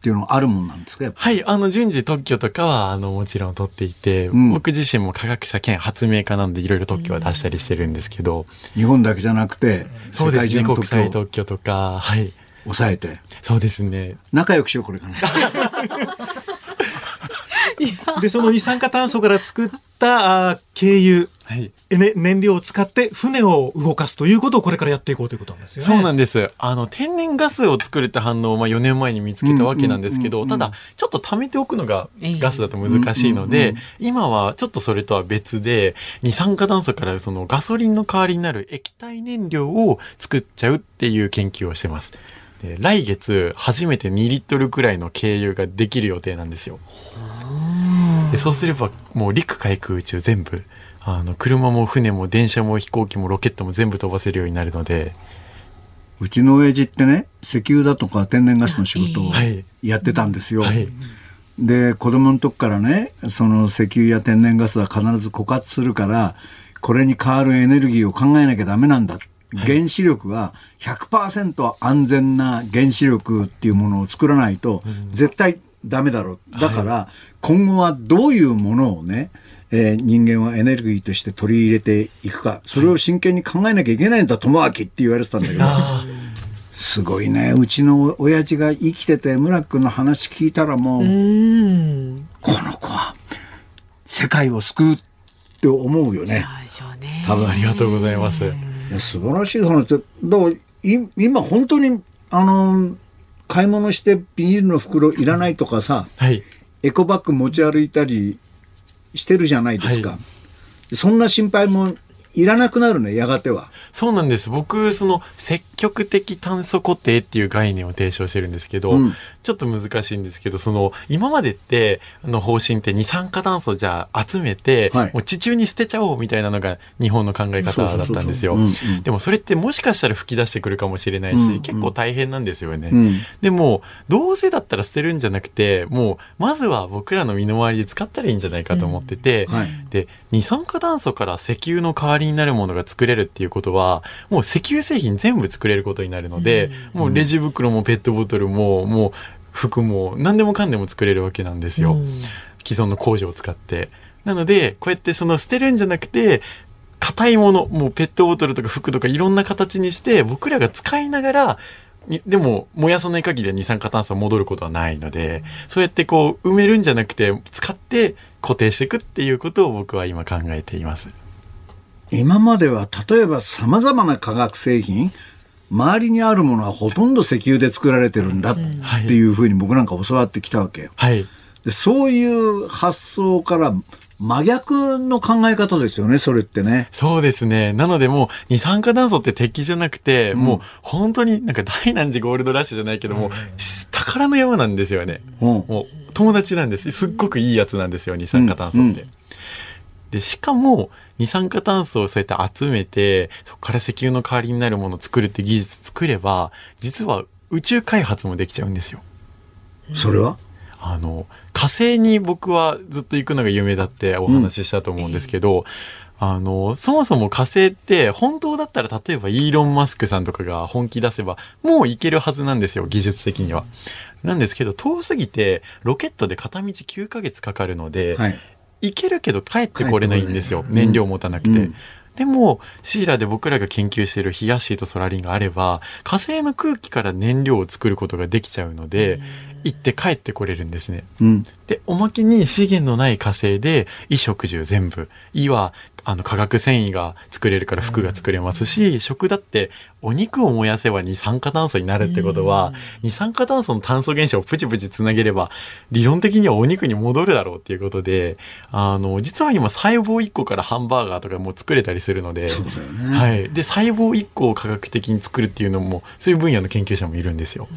っていうのはあるもんなんですか？はいあの順次特許とかはあのもちろん取っていて、うん。僕自身も科学者兼発明家なんでいろいろ特許は出したりしてるんですけど、日本だけじゃなくて、世界そうですね中の特許を国際特許とかはい。抑えて、そうですね。仲良くしよう、これから。で、その二酸化炭素から作った軽油、はいえね、燃料を使って船を動かすということをこれからやっていこうということなんですよね。そうなんです。あの、天然ガスを作るって反応をまあ4年前に見つけたわけなんですけど、ただ、ちょっと貯めておくのがええガスだと難しいので今はちょっとそれとは別で、二酸化炭素からそのガソリンの代わりになる液体燃料を作っちゃうっていう研究をしてます。で来月、初めて2リットルくらいの軽油ができる予定なんですよ。でそうすれば、もう陸海空宇宙全部、あの、車も船も電車も飛行機もロケットも全部飛ばせるようになるので、うちの親父ってね、石油だとか天然ガスの仕事をはいやってたんですよ。はい。で、子供の時からね、その石油や天然ガスは必ず枯渇するから、これに代わるエネルギーを考えなきゃダメなんだ。原子力は100%安全な原子力っていうものを作らないと絶対ダメだろう。だから今後はどういうものをね、えー人間はエネルギーとして取り入れていくか、それを真剣に考えなきゃいけないんだ、友明って言われてたんだけど、あすごいね。うちの親父が生きてて、村君の話聞いたらもう、うん。この子は世界を救うって思うよね。そうでしょうね。多分ありがとうございます。いや素晴らしい話で、だからい今本当にあの買い物してビニールの袋いらないとかさ、はい。エコバッグ持ち歩いたりしてるじゃないですか。はそんな心配もいらなくなるね、やがては。そうなんです。僕、その、積極的炭素固定っていう概念を提唱してるんですけど、うんちょっと難しいんですけど、その、今までって、あの、方針って二酸化炭素じゃあ集めて、はいもう地中に捨てちゃおうみたいなのが日本の考え方だったんですよ。でもそれってもしかしたら吹き出してくるかもしれないし、うんうん結構大変なんですよね。うんでも、どうせだったら捨てるんじゃなくて、もう、まずは僕らの身の回りで使ったらいいんじゃないかと思ってて、はいで、二酸化炭素から石油の代わりになるものが作れるっていうことは、もう石油製品全部作れることになるので、もうレジ袋もペットボトルも、もう服も何でもかんでも作れるわけなんですよ。うん既存の工場を使って。なので、こうやってその捨てるんじゃなくて、硬いもの、もうペットボトルとか服とかいろんな形にして、僕らが使いながら、にでも燃やさない限りは二酸化炭素は戻ることはないので、そうやってこう埋めるんじゃなくて、使って固定していくっていうことを僕は今考えています。今までは例えば様々な化学製品、周りにあるものはほとんど石油で作られてるんだっていうふうに僕なんか教わってきたわけよ。はい。でそういう発想から真逆の考え方ですよね、それってね。そうですね。なのでもう二酸化炭素って敵じゃなくて、もう本当になんか第何次ゴールドラッシュじゃないけども、宝の山なんですよね。うんもう友達なんですすっごくいいやつなんですよ二酸化炭素って。うんうんでしかも二酸化炭素をそうやって集めてそこから石油の代わりになるものを作るって技術作れば実は宇宙開発もできちゃうんですよ。それは？あの火星に僕はずっと行くのが夢だってお話ししたと思うんですけど、あのそもそも火星って本当だったら例えばイーロン・マスクさんとかが本気出せばもう行けるはずなんですよ技術的には。なんですけど遠すぎてロケットで片道9ヶ月かかるので、はい。行けるけど帰ってこれないんですよ燃料持たなくて。うんでもシーラで僕らが研究しているヒヤッシーとソラリンがあれば火星の空気から燃料を作ることができちゃうので行って帰ってこれるんですね。うん。でおまけに資源のない火星で衣食住全部衣はあの化学繊維が作れるから服が作れますし、食だってお肉を燃やせば二酸化炭素になるってことは、二酸化炭素の炭素原子をプチプチつなげれば理論的にはお肉に戻るだろうっていうことであの実は今細胞1個からハンバーガーとかも作れたりするのでね。はい、で細胞1個を科学的に作るっていうのもそういう分野の研究者もいるんですよ。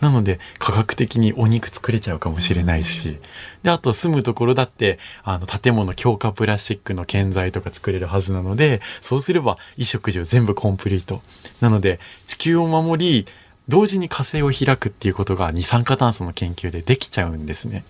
なので科学的にお肉作れちゃうかもしれないしであと住むところだってあの建物強化プラスチックの建材とか作れるはずなのでそうすれば衣食住全部コンプリート。なので地球を守り同時に火星を開くっていうことが二酸化炭素の研究でできちゃうんですね。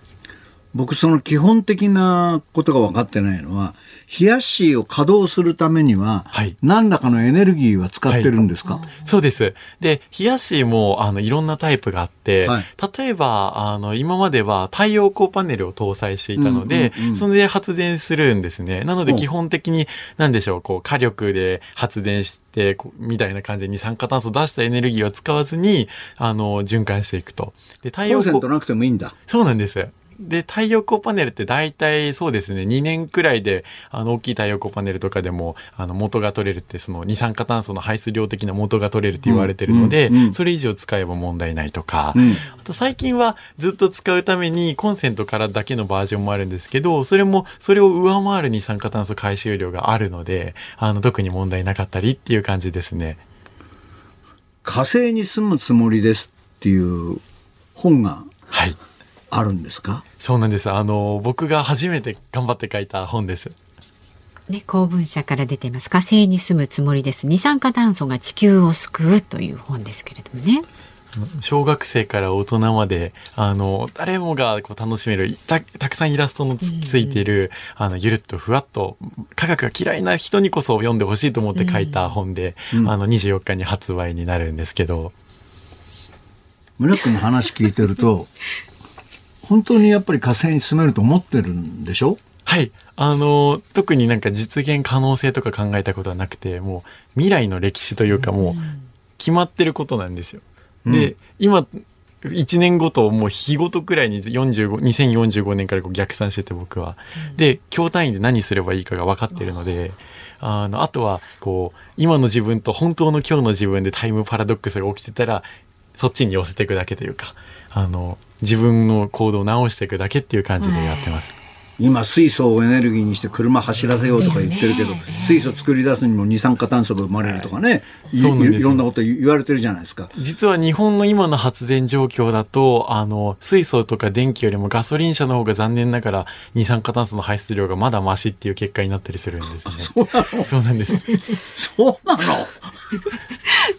僕その基本的なことが分かってないのは冷やしを稼働するためにははい何らかのエネルギーは使ってるんですか、そうです。で、冷やしも、あの、いろんなタイプがあって、はい例えば、あの、今までは太陽光パネルを搭載していたので、うんうんうんそれで発電するんですね。なので、基本的に、なんでしょう、こう、火力で発電して、みたいな感じで二酸化炭素を出したエネルギーを使わずに、あの、循環していくと。で、太陽光コンセントなくてもいいんだそうなんです。で、太陽光パネルって大体そうですね、2年くらいで、あの、大きい太陽光パネルとかでも、あの、元が取れるって、その二酸化炭素の排出量的な元が取れるって言われてるので、うんうんうんそれ以上使えば問題ないとか、うんあと最近はずっと使うためにコンセントからだけのバージョンもあるんですけど、それも、それを上回る二酸化炭素回収量があるので、あの、特に問題なかったりっていう感じですね。火星に住むつもりですっていう本がはい。あるんですか？そうなんです。あの、僕が初めて頑張って書いた本です。ね、公文社から出ています。火星に住むつもりです。二酸化炭素が地球を救うという本ですけれどもね。小学生から大人まであの誰もがこう楽しめるたたくさんイラストのつついている、あのゆるっとふわっと科学が嫌いな人にこそ読んでほしいと思って書いた本で、うんあの24日に発売になるんですけど、村君の話聞いてると 本当にやっぱり火星に住めると思ってるんでしょ？はいあの特になんか実現可能性とか考えたことはなくてもう未来の歴史というかもう決まってることなんですよ。で、今1年ごともう日ごとくらいに45 2045年からこう逆算してて僕は。で今日単位で何すればいいかが分かってるので。あのあとはこう今の自分と本当の今日の自分でタイムパラドックスが起きてたらそっちに寄せていくだけというかあの自分の行動を直していくだけっていう感じでやってます。今水素をエネルギーにして車走らせようとか言ってるけど、水素作り出すにも二酸化炭素が生まれるとかね、いそうなんですよいろんなこと言われてるじゃないですか。実は日本の今の発電状況だとあの水素とか電気よりもガソリン車の方が残念ながら二酸化炭素の排出量がまだマシっていう結果になったりするんですね。そうなの？そうなんです。そうなの？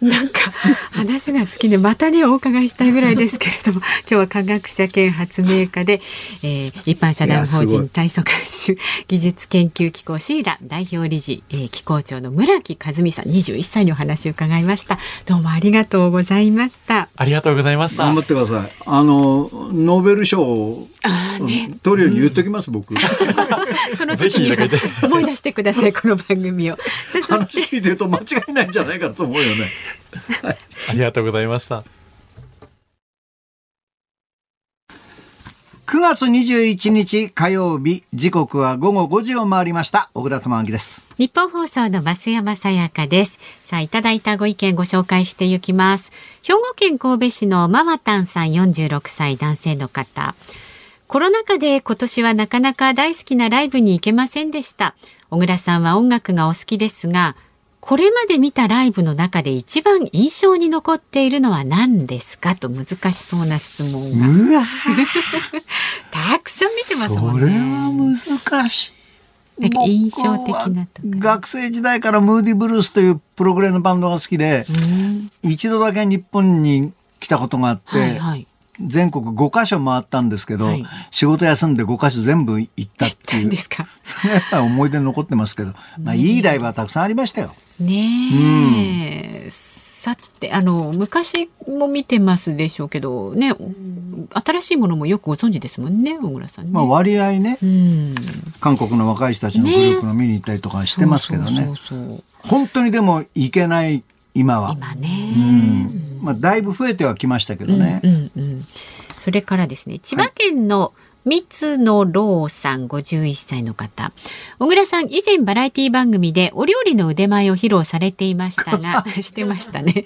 なんか話が尽きでまたねお伺いしたいぐらいですけれども 今日は科学者兼発明家で、えー一般社団法人体組監修技術研究機構シーラ代表理事、えー機構長の村木和美さん21歳にお話を伺いましたどうもありがとうございましたありがとうございました頑張。ってください。あの、ノーベル賞を取るように言っときます、僕。その時にはぜひだけで思い出してくださいこの番組を話聞いてると間違いないんじゃないかと思うよね。ありがとうございました。9月21日火曜日、時刻は午後5時を回りました。小倉智明です。日本放送の増山さやかです。さあ、いただいたご意見ご紹介していきます。兵庫県神戸市のママタンさん46歳男性の方。コロナ禍で今年はなかなか大好きなライブに行けませんでした。小倉さんは音楽がお好きですが、これまで見たライブの中で一番印象に残っているのは何ですかと難しそうな質問が。うわ たくさん見てますもんね。それは難しい。印象的な学生時代からムーディブルースというプログレのバンドが好きで、うん一度だけ日本に来たことがあって、はいはい。全国5カ所回ったんですけど、はい仕事休んで5カ所全部行ったっていう 何で。すか？それがやっぱり思い出に残ってますけど、まあいいライブはたくさんありましたよ。ねえ。さてあの昔も見てますでしょうけどね新しいものもよくご存知ですもんね小倉さんね。まあ割合ね、うん、韓国の若い人たちのグループの見に行ったりとかしてますけどね。本当にでも行けない今は。今ね。うん。まあだいぶ増えてはきましたけどね。うんうんうん、それからですね千葉県の三野郎さん51歳の方。小倉さん以前バラエティ番組でお料理の腕前を披露されていましたが してましたね。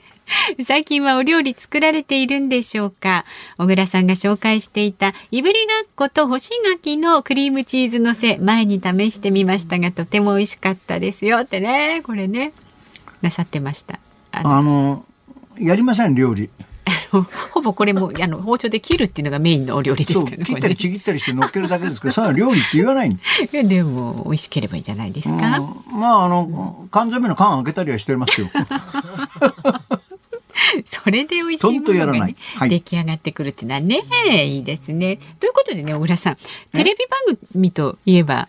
最近はお料理作られているんでしょうか。小倉さんが紹介していたいぶりがっこと干し柿のクリームチーズのせ前に試してみましたがとても美味しかったですよってね。これね。なさってました。あのあの、やりません、料理。あのほぼこれも あの包丁で切るっていうのがメインのお料理でしたね。切ったりちぎったりして乗っけるだけですけど、それは料理って言わないんこれねでも美味しければいいじゃないですか。うんまあ、あの、缶詰の缶開けたりはしてますよ。それで美味しいものが、ねはい出来上がってくるっていうのはね、いいですね。ということでね小倉さんテレビ番組といえば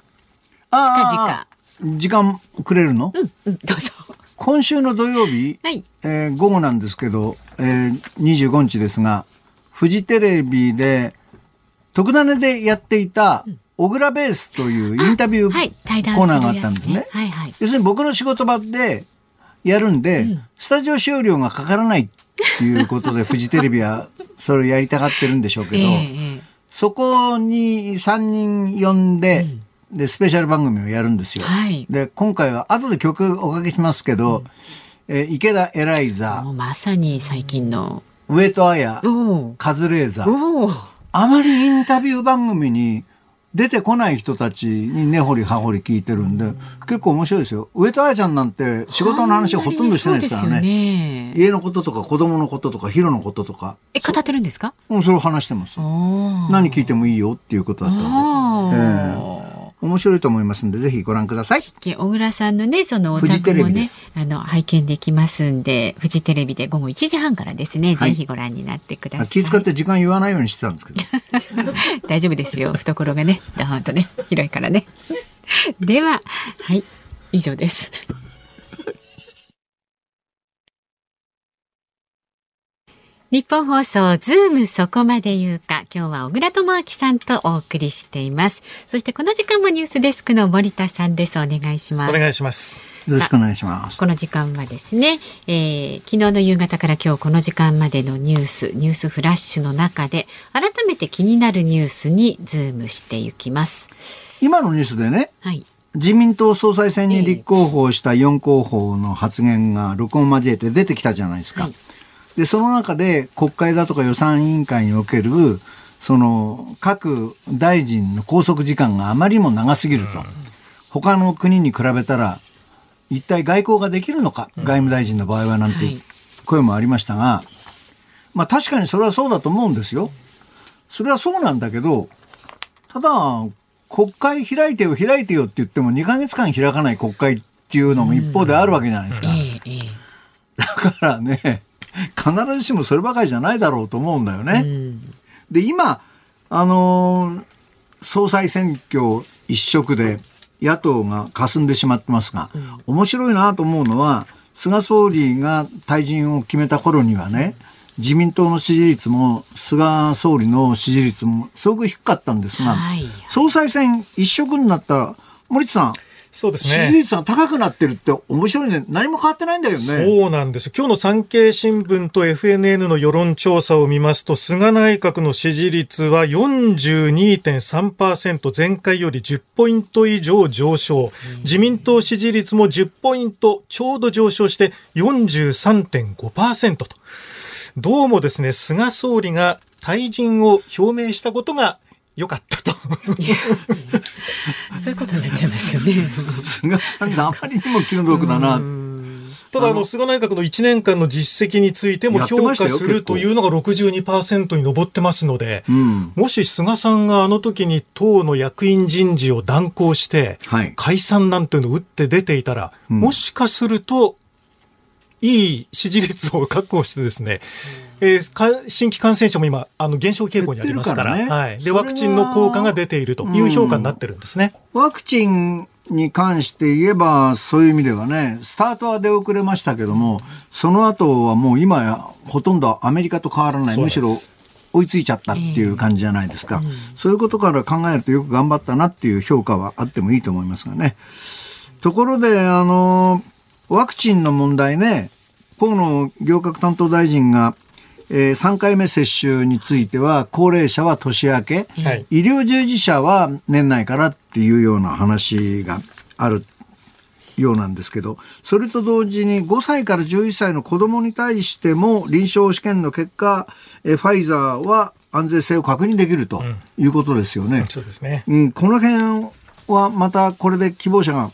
ああ時間くれるの、うんうんどうぞ。今週の土曜日、はい。えー午後なんですけど、えー、25日ですが、フジテレビで、特ダネでやっていた、小倉ベースというインタビュはい。コーナーがあったんですね。はいはい。要するに僕の仕事場でやるんで、スタジオ使用料がかからないっていうことで、フジテレビはそれをやりたがってるんでしょうけど、ええそこに3人呼んで、で、スペシャル番組をやるんですよ。はいで、今回は後で曲おかけしますけど、えー池田エライザまさに最近の。上戸彩、おカズレーザー。あまりインタビュー番組に出てこない人たちに根掘り葉掘り聞いてるんで、結構面白いですよ。上戸彩ちゃんなんて仕事の話ほとんどしてないですからね。ね。家のこととか子供のこととかヒロのこととか、え語ってるんですか？もうそれを話してます。お何聞いてもいいよっていうことだったので、えお。え面白いと思いますんで、ぜひご覧ください。小倉さんのねそのお宅もねあの拝見できますんでフジテレビで午後1時半からですね、はい。ぜひご覧になってください。気遣って時間言わないようにしてたんですけど。大丈夫ですよ。懐がねドーンとね広いからね。でははい以上ですニッポン放送ズームそこまで言うか今日は小倉智昭さんとお送りしていますそしてこの時間もニュースデスクの森田さんですお願いしますお願いします。よろしくお願いします。この時間はですね、えー昨日の夕方から今日この時間までのニュースニュースフラッシュの中で改めて気になるニュースにズームしていきます。今のニュースでね、はい。自民党総裁選に立候補した4候補の発言が録音を交えて出てきたじゃないですか。はいで、その中で国会だとか予算委員会における、その各大臣の拘束時間があまりにも長すぎると。他の国に比べたら、一体外交ができるのか、外務大臣の場合はなんてはい声もありましたが、まあ確かにそれはそうだと思うんですよ。それはそうなんだけど、ただ、国会開いてよ開いてよって言っても2ヶ月間開かない国会っていうのも一方であるわけじゃないですか。だからね、必ずしもそればかりじゃないだろうと思うんだよね。うん。で、今、あのー総裁選挙一色で野党が霞んでしまってますが、面白いなと思うのは、菅総理が退陣を決めた頃にはね、自民党の支持率も、菅総理の支持率もすごく低かったんですが、はい。総裁選一色になったら、森田さん、そうです支持ね。率が高くなってるって面白いね。何も変わってないんだよね。そうなんです。今日の産経新聞と FNN の世論調査を見ますと、菅内閣の支持率は42.3%、前回より10ポイント以上上昇。自民党支持率も10ポイントちょうど上昇して43.5%と。どうもですね、菅総理が退陣を表明したことが良かったと。そういうことになっちゃいますよね。菅さんがあまりにも気の毒だな。ただあの菅内閣の1年間の実績についても評価するというのが62%に上ってますので、うん。もし菅さんがあの時に党の役員人事を断行して、はい。解散なんていうのを打って出ていたら、うんもしかすると、いい支持率を確保してですね、えーか新規感染者も今、あの減少傾向にありますから、からねはい、でワクチンの効果が出ているという評価になってるんですね。ワクチンに関して言えば、そういう意味ではね、スタートは出遅れましたけども、その後はもう今やほとんどアメリカと変わらない、むしろ追いついちゃったっていう感じじゃないですか。そういうことから考えるとよく頑張ったなっていう評価はあってもいいと思いますがね。ところで、あの、ワクチンの問題ね、河野行革担当大臣が、えー3回目接種については、高齢者は年明け、はい医療従事者は年内からっていうような話があるようなんですけど、それと同時に5歳から11歳の子供に対しても臨床試験の結果、えーファイザーは安全性を確認できるということですよね。そうですね。うん、この辺はまたこれで希望者が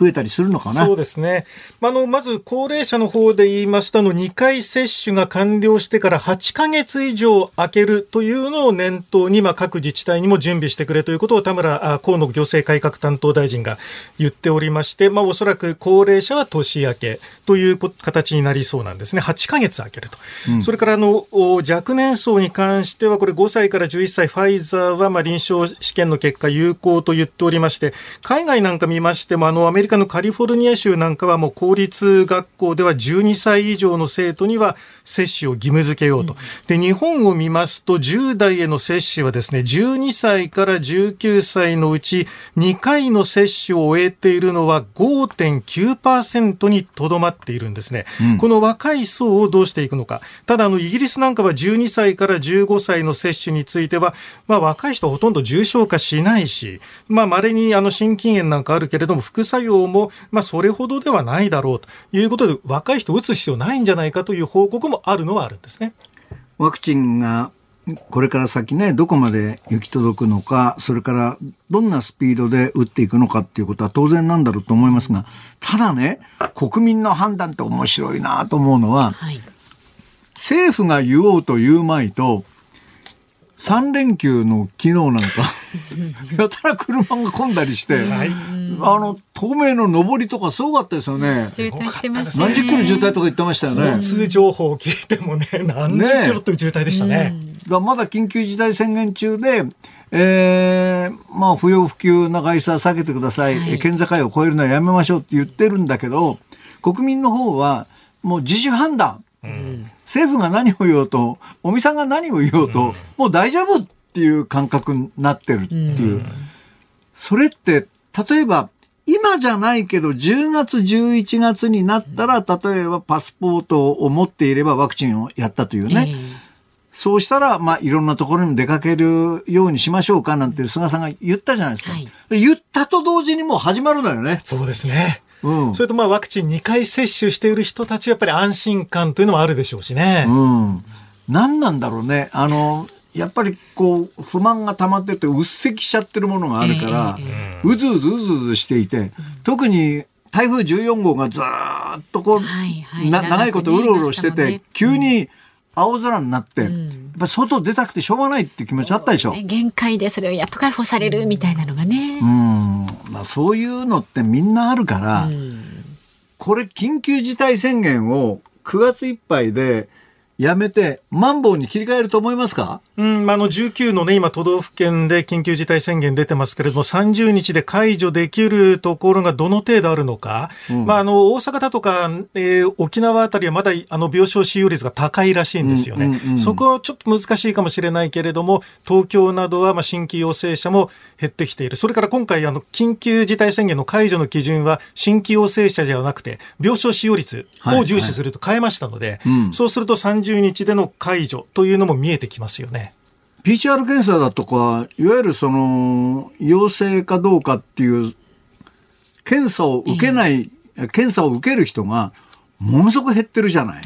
増えたりするのかな？そうですね。まああの、まず高齢者の方で言いますと、あの、2回接種が完了してから8ヶ月以上空けるというのを念頭に、まあ、各自治体にも準備してくれということを田村あ河野行政改革担当大臣が言っておりまして、まあ、おそらく高齢者は年明けというこ形になりそうなんですね。8ヶ月空けると。それから、あの、お若年層に関しては、これ5歳から11歳、ファイザーは、まあ、臨床試験の結果有効と言っておりまして、海外なんか見ましても、あの、アメリカのカリフォルニア州なんかはもう公立学校では12歳以上の生徒には接種を義務付けようと。で、日本を見ますと、10代への接種はですね、12歳から19歳のうち2回の接種を終えているのは5.9%にとどまっているんですね。この若い層をどうしていくのか。ただ、あの、イギリスなんかは12歳から15歳の接種については、まあ、若い人はほとんど重症化しないし、まあ、稀にあの、心筋炎なんかあるけれども、副作用も、まあ、それほどではないだろうということで、若い人を打つ必要ないんじゃないかという報告もあるのはあるんですね。ワクチンがこれから先ね、どこまで行き届くのか、それからどんなスピードで打っていくのかっていうことは当然なんだろうと思いますが、ただね、国民の判断って面白いなと思うのは、はい。政府が言おうと言うまいと、3連休の昨日なんか、やたら車が混んだりして、はい。あの、東名の上りとかすごかったですよね。渋滞してましたね。何十キロ渋滞とか言ってましたよね。交通情報を聞いてもね、何十キロという渋滞でしたね。だからまだ緊急事態宣言中で、えーまあ、不要不急な外出は避けてください、はいえ県境を越えるのはやめましょうって言ってるんだけど、国民の方はもう自主判断、政府が何を言おうと、尾身さんが何を言おうと、もう大丈夫っていう感覚になってるっていう。それって、例えば、今じゃないけど、10月、11月になったら、例えばパスポートを持っていればワクチンをやったというね。そうしたら、まあ、いろんなところにも出かけるようにしましょうかなんて菅さんが言ったじゃないですか。はい言ったと同時にもう始まるのよね。そうですね。うん。それとまあワクチン2回接種している人たちはやっぱり安心感というのもあるでしょうしね。うん。何なんだろうね。あの、やっぱりこう、不満が溜まってて、うっせきしちゃってるものがあるから、うずうずうずうずしていて、特に台風14号がずーっとこう、はいはいな長いことうろうろしてて、長くねいましたもんね急に青空になって、やっぱり外出たくてしょうがないって気持ちあったでしょ？ね限界でそれをやっと解放されるみたいなのがね。うん。まあそういうのってみんなあるから、うんこれ緊急事態宣言を9月いっぱいでやめて、マンボウに切り替えると思いますか？うん、まあ、あの19のね、今都道府県で緊急事態宣言出てますけれども、30日で解除できるところがどの程度あるのか、まあ、あの、大阪だとか、えー沖縄あたりはまだ、あの、病床使用率が高いらしいんですよね。うんうんうんそこはちょっと難しいかもしれないけれども、東京などは、まあ、新規陽性者も減ってきている。それから今回、あの、緊急事態宣言の解除の基準は、新規陽性者ではなくて、病床使用率を重視すると変えましたので、うん。そうすると30日での解除というのも見えてきますよね。PCR 検査だとか、いわゆるその、陽性かどうかっていう、検査を受けない、検査を受ける人が、ものすごく減ってるじゃない。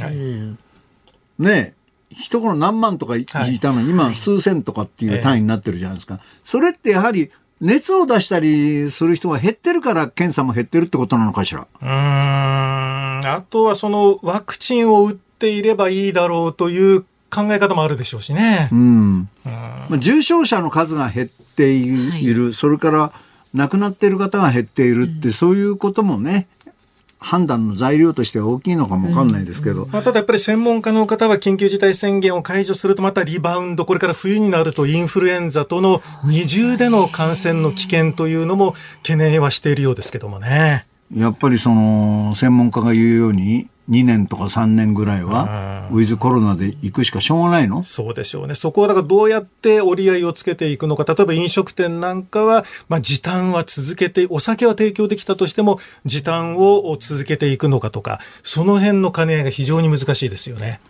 ねえ、一頃何万とかいはいいたのに、今数千とかっていう単位になってるじゃないですか。それってやはり、熱を出したりする人が減ってるから検査も減ってるってことなのかしら？うーんあとはそのワクチンを打っていればいいだろうという考え方もあるでしょうしねう。ん。うんまあ、重症者の数が減っている、はいそれから亡くなっている方が減っているって、そういうこともね、判断の材料としては大きいのかもわかんないですけど。まあ、ただやっぱり専門家の方は緊急事態宣言を解除するとまたリバウンド、これから冬になるとインフルエンザとの二重での感染の危険というのも懸念はしているようですけどもね。やっぱりその専門家が言うように2年とか3年ぐらいはウィズコロナで行くしかしょうがないの？そうでしょうね。そこはだからどうやって折り合いをつけていくのか。例えば飲食店なんかは、まあ時短は続けて、お酒は提供できたとしても、時短を続けていくのかとか、その辺の兼ね合いが非常に難しいですよね。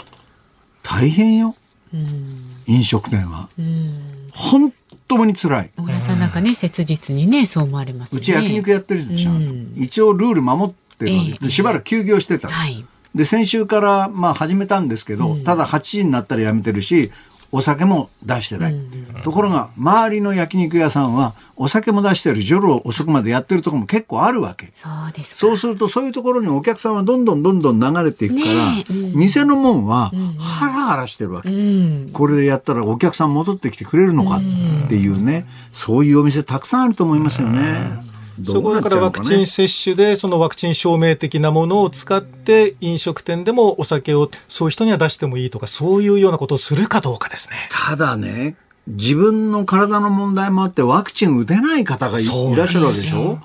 大変よ。うん。飲食店は。うん。本当に辛い。小倉さんなんかね切実にねそう思われますよね。うち焼肉やってるでしょ、うん。一応ルール守ってるわけええ。でしばらく休業してたの、はい。で先週からまあ始めたんですけど、ただ8時になったらやめてるしお酒も出してない、ところが周りの焼肉屋さんはお酒も出してる夜遅くまでやってるところも結構あるわけ。そうですか。そうするとそういうところにお客さんはどんどんどんどん流れていくから、ねえ。うん。店のもんはハラハラしてるわけ、うん。これでやったらお客さん戻ってきてくれるのかっていうね、そういうお店たくさんあると思いますよね。そこだからワクチン接種でそのワクチン証明的なものを使って飲食店でもお酒をそういう人には出してもいいとかそういうようなことをするかどうかですね。ただね、自分の体の問題もあってワクチン打てない方がいらっしゃるわけでしょ？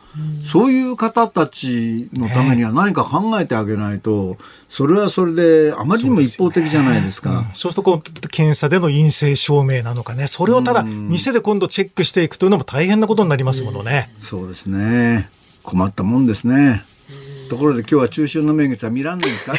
そういう方たちのためには何か考えてあげないと、それはそれであまりにも一方的じゃないですか。そうするとこう検査での陰性証明なのかね。それをただ店で今度チェックしていくというのも大変なことになりますものね。そうですね。困ったもんですね。ところで今日は中秋の名月は見らんないんですか？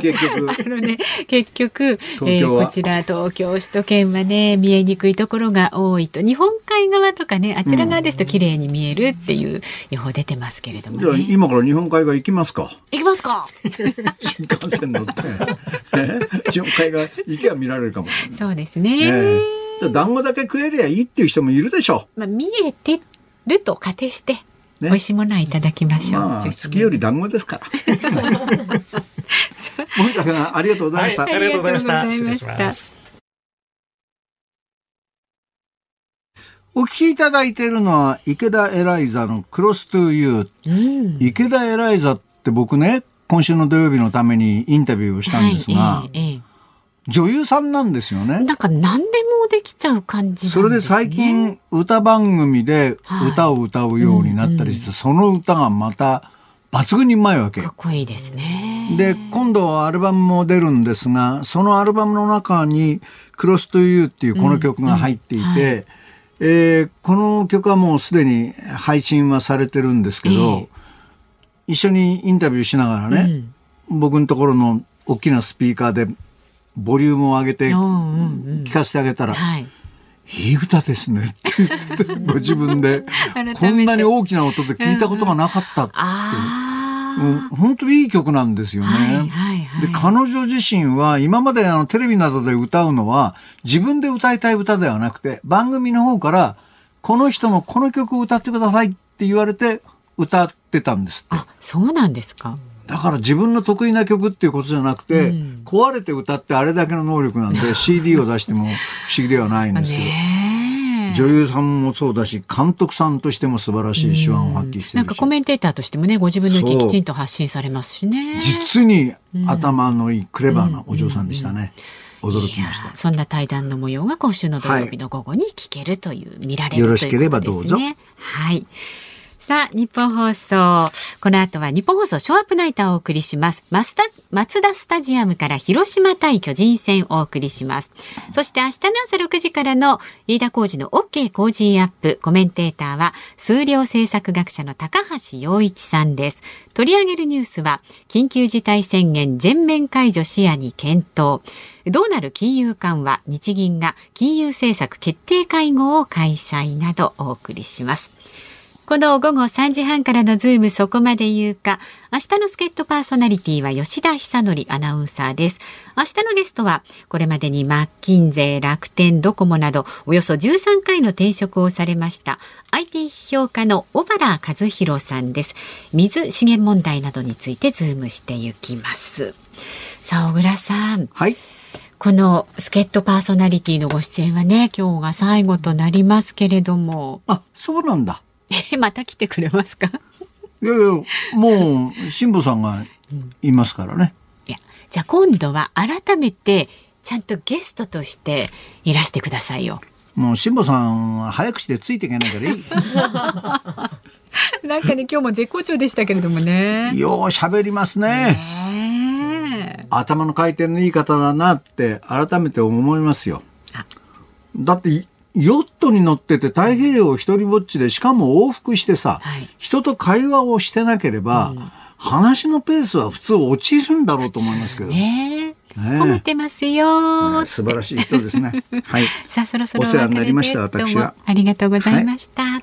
結局。あのね、結局、えーこちら東京首都圏はね見えにくいところが多いと日本海側とかねあちら側ですと綺麗に見えるっていう予報出てますけれどもじゃあね。今から日本海側行きますか。行きますか。新幹線乗って。え？日本海側行けば見られるかも。そうですね。ねえじゃあ団子だけ食えりゃいいっていう人もいるでしょまあ見えてると仮定して、ね美味しいものはいただきましょう。まあ、月より団子ですから。森田さん、ありがとうございました。はい、ありがとうございました。失礼します。お聞きいただいているのは、池田エライザのクロストゥーユー。うん。池田エライザって僕ね、今週の土曜日のためにインタビューをしたんですが、はい、えええ女優さんなんですよえね。なんか何でもできちゃう感じね。それで最近歌番組で歌を歌うようになったりして、その歌がまた抜群にうまいわけかっ。こいいですね。で、今度はアルバムも出るんですが、そのアルバムの中に、クロストゥユーっていうこの曲が入っていて、うんうんはえーこの曲はもうすでに配信はされてるんですけど、ええ一緒にインタビューしながらね、僕のところの大きなスピーカーでボリュームを上げてうんうんうん聞かせてあげたら、はい。いい歌ですねって言ってて、ご自分でこんなに大きな音で聞いたことがなかったって。本当にいい曲なんですよね。はいはいはいで彼女自身は今まであのテレビなどで歌うのは自分で歌いたい歌ではなくて番組の方からこの人のこの曲を歌ってくださいって言われて歌ってたんですって。あ、そうなんですか。だから自分の得意な曲っていうことじゃなくて、うん。壊れて歌ってあれだけの能力なんで CD を出しても不思議ではないんですけど。女優さんもそうだし監督さんとしても素晴らしい手腕を発揮してなんかコメンテーターとしてもね、ご自分の意見きちんと発信されますしね。実に頭のいいクレバーなお嬢さんでしたね、驚きました。そんな対談の模様が今週の土曜日の午後に聞けるという、見られるよろしければどうぞ。はい。さあ、日本放送。この後は日本放送ショーアップナイターをお送りします。マスタマツダスタジアムから広島対巨人戦をお送りします。そして明日の朝6時からの飯田浩二の OK 工事アップ。コメンテーターは数量政策学者の高橋洋一さんです。取り上げるニュースは緊急事態宣言全面解除視野に検討。どうなる金融緩和日銀が金融政策決定会合を開催などお送りします。この午後3時半からのズームそこまで言うか、明日の助っ人パーソナリティは吉田尚記アナウンサーです。明日のゲストは、これまでにマッキンゼー、楽天、ドコモなど、およそ13回の転職をされました、IT 批評家の尾原和啓さんです。水資源問題などについてズームしていきます。さあ、小倉さん。はい。この助っ人パーソナリティのご出演はね、今日が最後となりますけれども。あ、そうなんだ。え、また来てくれますか？いやいや、もう、辛坊さんがいますからね。いや、じゃあ今度は改めて、ちゃんとゲストとしていらしてくださいよ。もう辛坊さんは早口でついていけないからいい。なんかね、今日も絶好調でしたけれどもね。よう喋りますね。ね頭の回転のいい方だなって改めて思いますよ。だってヨットに乗ってて太平洋一人ぼっちでしかも往復してさ、はい、人と会話をしてなければ、うん、話のペースは普通落ちるんだろうと思いますけど。ね褒めてますよ、ね、素晴らしい人ですね。はい。さあそろそろお世話になりました私は。ありがとうございました。はい